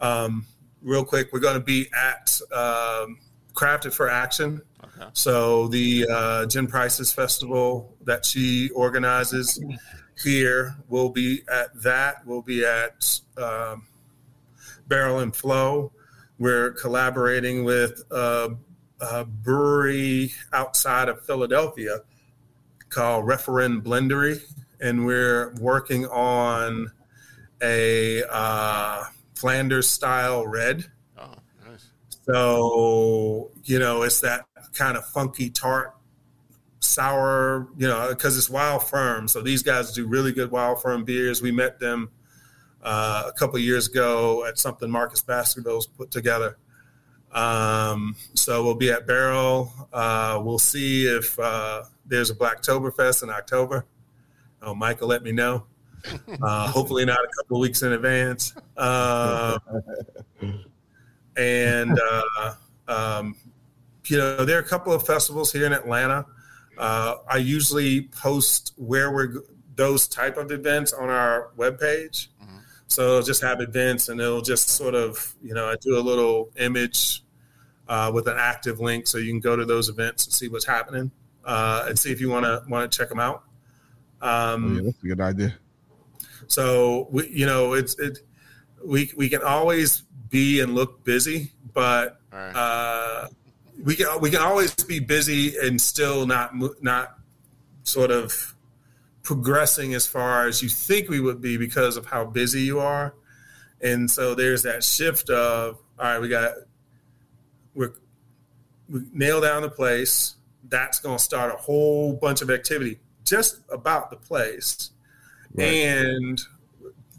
Um, real quick, we're going to be at um, Crafted for Action. Okay. So the uh, Jen Price's festival that she organizes here, we'll be at that. We'll be at um, Barrel and Flow. We're collaborating with uh, a brewery outside of Philadelphia called Referend Blendery, and we're working on a uh, Flanders style red. Oh, nice. So, you know, it's that kind of funky tart, sour, you know, because it's Wild Firm. So these guys do really good Wild Firm beers. We met them uh, a couple years ago at something Marcus Baskerville's put together. Um, so we'll be at Barrel. Uh, we'll see if uh, there's a Blacktoberfest in October. Oh, Michael, let me know. Uh, hopefully not a couple of weeks in advance. Uh, and uh, um, you know, there are a couple of festivals here in Atlanta. Uh, I usually post where we're those type of events on our webpage. So it'll just have events, and it'll just sort of, you know, I do a little image uh, with an active link, so you can go to those events and see what's happening, uh, and see if you want to want to check them out. Um, yeah, that's a good idea. so we, you know, it's it. We we can always be and look busy, but All right. uh, we can we can always be busy and still not not sort of progressing as far as you think we would be because of how busy you are. And so there's that shift of all right, we got we're we nail down the place. That's going to start a whole bunch of activity just about the place, and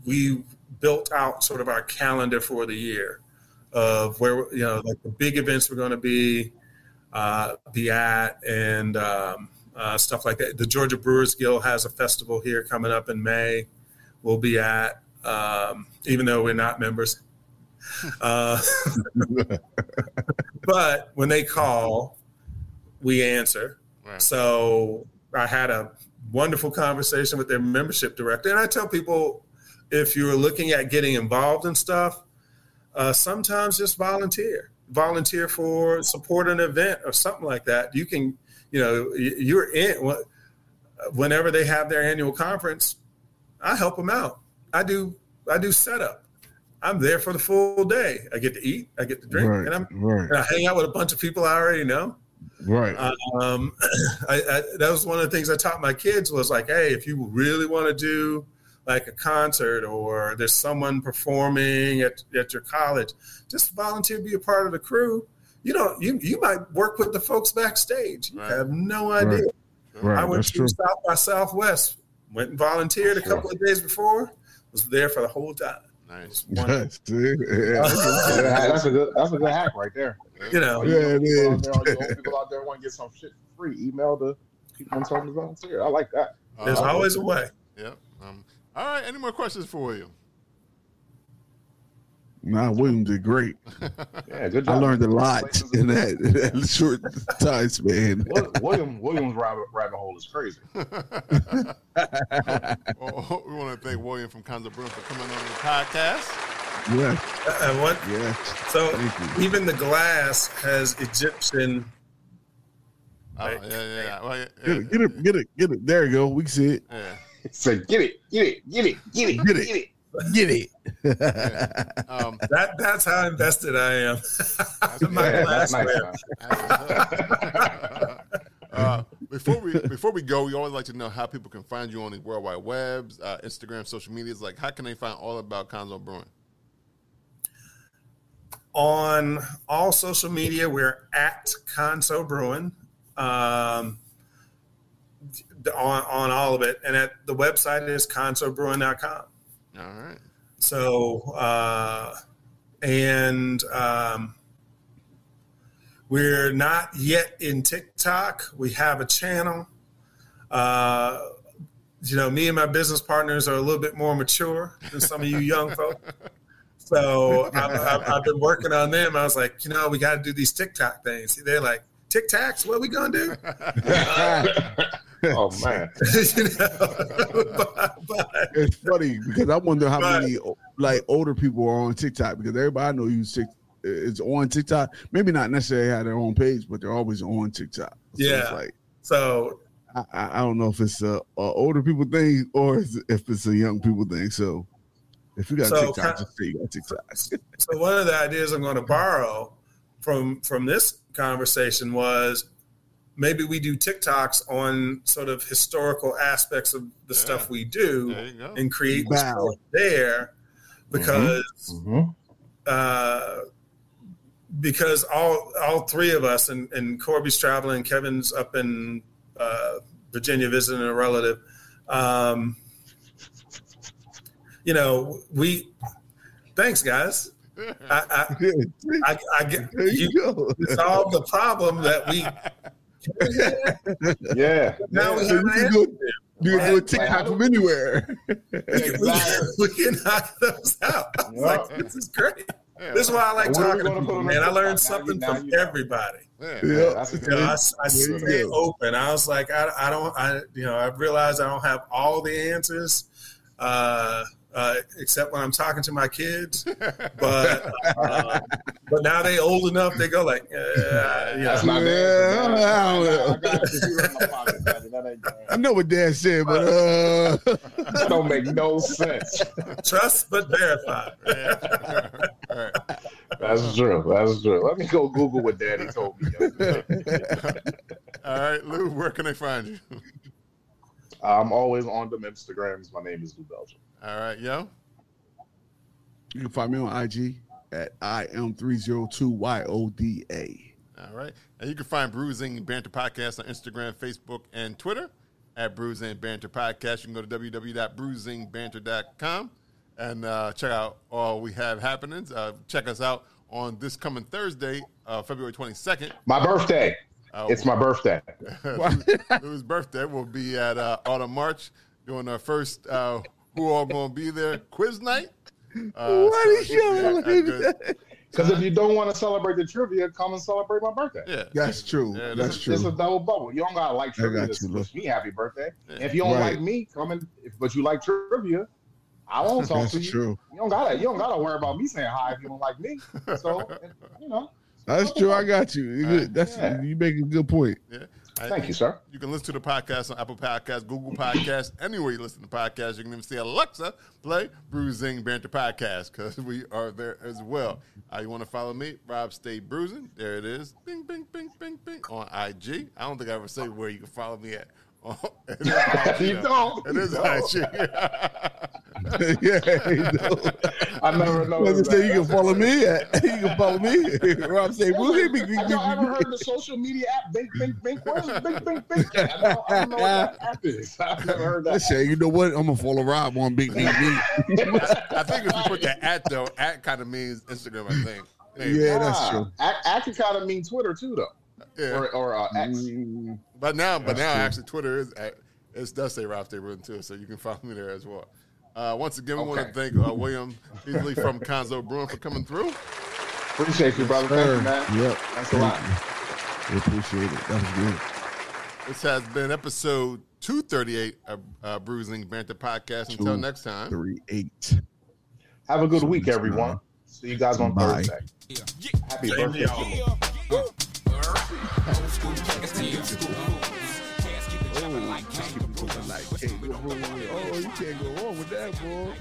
we built out sort of our calendar for the year of where you know like the big events we're going to be uh, be at and um, uh, stuff like that. The Georgia Brewers Guild has a festival here coming up in May. We'll be at um, even though we're not members. Uh, but when they call, we answer. Right. So I had a wonderful conversation with their membership director, and I tell people if you're looking at getting involved in stuff, uh, sometimes just volunteer. Volunteer for support an event or something like that. You can, you know, you're in. Whenever they have their annual conference, I help them out. I do. I do setup. I'm there for the full day. I get to eat. I get to drink, Right, and I'm right, and I hang out with a bunch of people I already know. right. Um, I, I, that was one of the things I taught my kids was like, hey, if you really want to do like a concert or there's someone performing at, at your college, just volunteer, be a part of the crew. You don't, you, you might work with the folks backstage. You Right. have no idea. right. I went That's to true. South by Southwest, went and volunteered a couple of days before, was there for the whole time. Nice. Wonderful. Yes, dude. Yeah. Yeah, that's a good that's a good hack right there. You know, Yeah, it people out there, all you old people out there want to get some shit free. Email the people and tell them to volunteer. I like that. there's Uh, always a way. Yep. Um, all right. Any more questions for you? Nah, William did great. Yeah, good job. I learned a lot in that, in that short time span. William William's rabbit, rabbit hole is crazy. well, we want to thank William from Khonso Brewing for coming on the podcast. Yeah, uh, And what yeah. So even the glass has Egyptian. Oh, Right. yeah, yeah, yeah. Well, yeah, Get it, get it, get it, get it. There you go. We can see it. yeah. Say, get it, get it, get it, get it, Get it. get it. Get it. Um, That that's how invested I am. my Yeah, that's glassware. uh, before we before we go, we always like to know how people can find you on the World Wide Webs, uh, Instagram, social medias. Like, how can they find all about Khonso Brewing? on all social media, we're at Khonso Brewing. Um, on, on all of it. And at the website is khonsobrewing.com. All right. So, uh, and um, We're not yet in TikTok. We have a channel. Uh, you know, me and my business partners are a little bit more mature than some of you young folk. So I've, I've, I've been working on them. I was like, you know, we got to do these TikTok things. They're like, TikToks? What are we going to do? oh man, you know? but, but, It's funny because I wonder how But- many like older people are on TikTok because everybody I know Tik is on TikTok. Maybe not necessarily have their own page, but they're always on TikTok. So Yeah. it's like so I, I don't know if it's a, a older people thing or if it's a young people thing. So if you got So, TikTok, just say you got TikTok. so one of the ideas I'm going to borrow from from this conversation was maybe we do TikToks on sort of historical aspects of the Yeah. stuff we do There you go. and create Wow. story there because Mhm. uh, because all all three of us and, and Corby's traveling, Kevin's up in uh, Virginia visiting a relative. Um, you know, we thanks guys. I, I, I, I get there you, you solved the problem that we Yeah. now we So have you an can answer. go, you can do a Right. TikTok from anywhere. Exactly. we can knock those out. I was like, this is great. Yeah. This is why I like What are we talking to people, on man. I learned TikTok? Now something you- now from you know. everybody. Yeah. Yeah. You know, I, I stay open. I was like, I, I don't, I, you know, I realized I don't have all the answers, uh, uh, except when I'm talking to my kids. But, uh, but now they old enough, they go like, uh, you That's know, not I know. I got a computer in my pocket, daddy. That ain't bad. I know what Dad said, but uh, That don't make no sense. trust but verify. All right. That's true. That's true. Let me go Google what Daddy told me. All right, Lou, where can I find you? I'm always on them Instagrams. My name is Lou Belgium. All right, yo. you can find me on IG at IM302YODA. All right. And you can find Bruising Banter Podcast on Instagram, Facebook, and Twitter at Bruising Banter Podcast. You can go to www.bruisingbanter.com and uh, check out all we have happenings. Uh, check us out on this coming Thursday, uh, February 22nd. My birthday. Uh, It's my birthday. Lou's birthday. We'll be at uh, Autumn March doing our first Who are Gonna Be There quiz night. Uh, Why so did it should be a- you a good- Because if you don't want to celebrate the trivia, come and celebrate my birthday. Yeah. That's true. Yeah, That's true. It's a double bubble. You don't gotta like I trivia got to you, wish me happy birthday. Yeah. If you don't Right. like me, come and if, but you like trivia, I won't talk That's to you. true. You don't gotta you don't gotta worry about me saying hi if you don't like me. So you know. That's true. I got you. You. That's Yeah. you make a good point. Yeah. Thank you, sir. You can listen to the podcast on Apple Podcasts, Google Podcasts, anywhere you listen to podcasts. You can even see Alexa play Bruising Banter Podcast because we are there as well. Uh, you want to follow me, Rob Stay Bruising? There it is. Bing, bing, bing, bing, bing on IG. I don't think I ever say where you can follow me at. Oh, it is IG, You though. don't. It You is don't. Yeah, you know. I never know. Like I say, you can follow me. At, you can follow me. Rob say, Have "Boozy, big, big, y'all ever heard the social media app Bink Bink Bink? Where's Bink Bink Bink? I don't, I don't know what that app is. I've never heard that. Listen, you know what? I'm gonna follow Rob on Big Big Big. I think if you put the at though, at kind of means Instagram. I think. Maybe. Yeah, that's true. Act, act can kind of mean Twitter too, though, Yeah. or or uh, X. Mm, But now, but That's now, true. actually, Twitter is at, it does say Ralph Day Run too, so you can follow me there as well. Uh, once again, we want to thank uh, William Teasley from Khonso Brewing for coming through. Appreciate you, brother. Thank you, man. Yep. Thanks a lot. We appreciate it. That was good. This has been episode 238 of uh, Bruising Banter Podcast. Until Two. next time. Three eight. Have a good So week, everyone. time. See you guys on Bye. Thursday. Happy Same birthday. Oh, y'all. Oh, you can't go wrong with that, boy.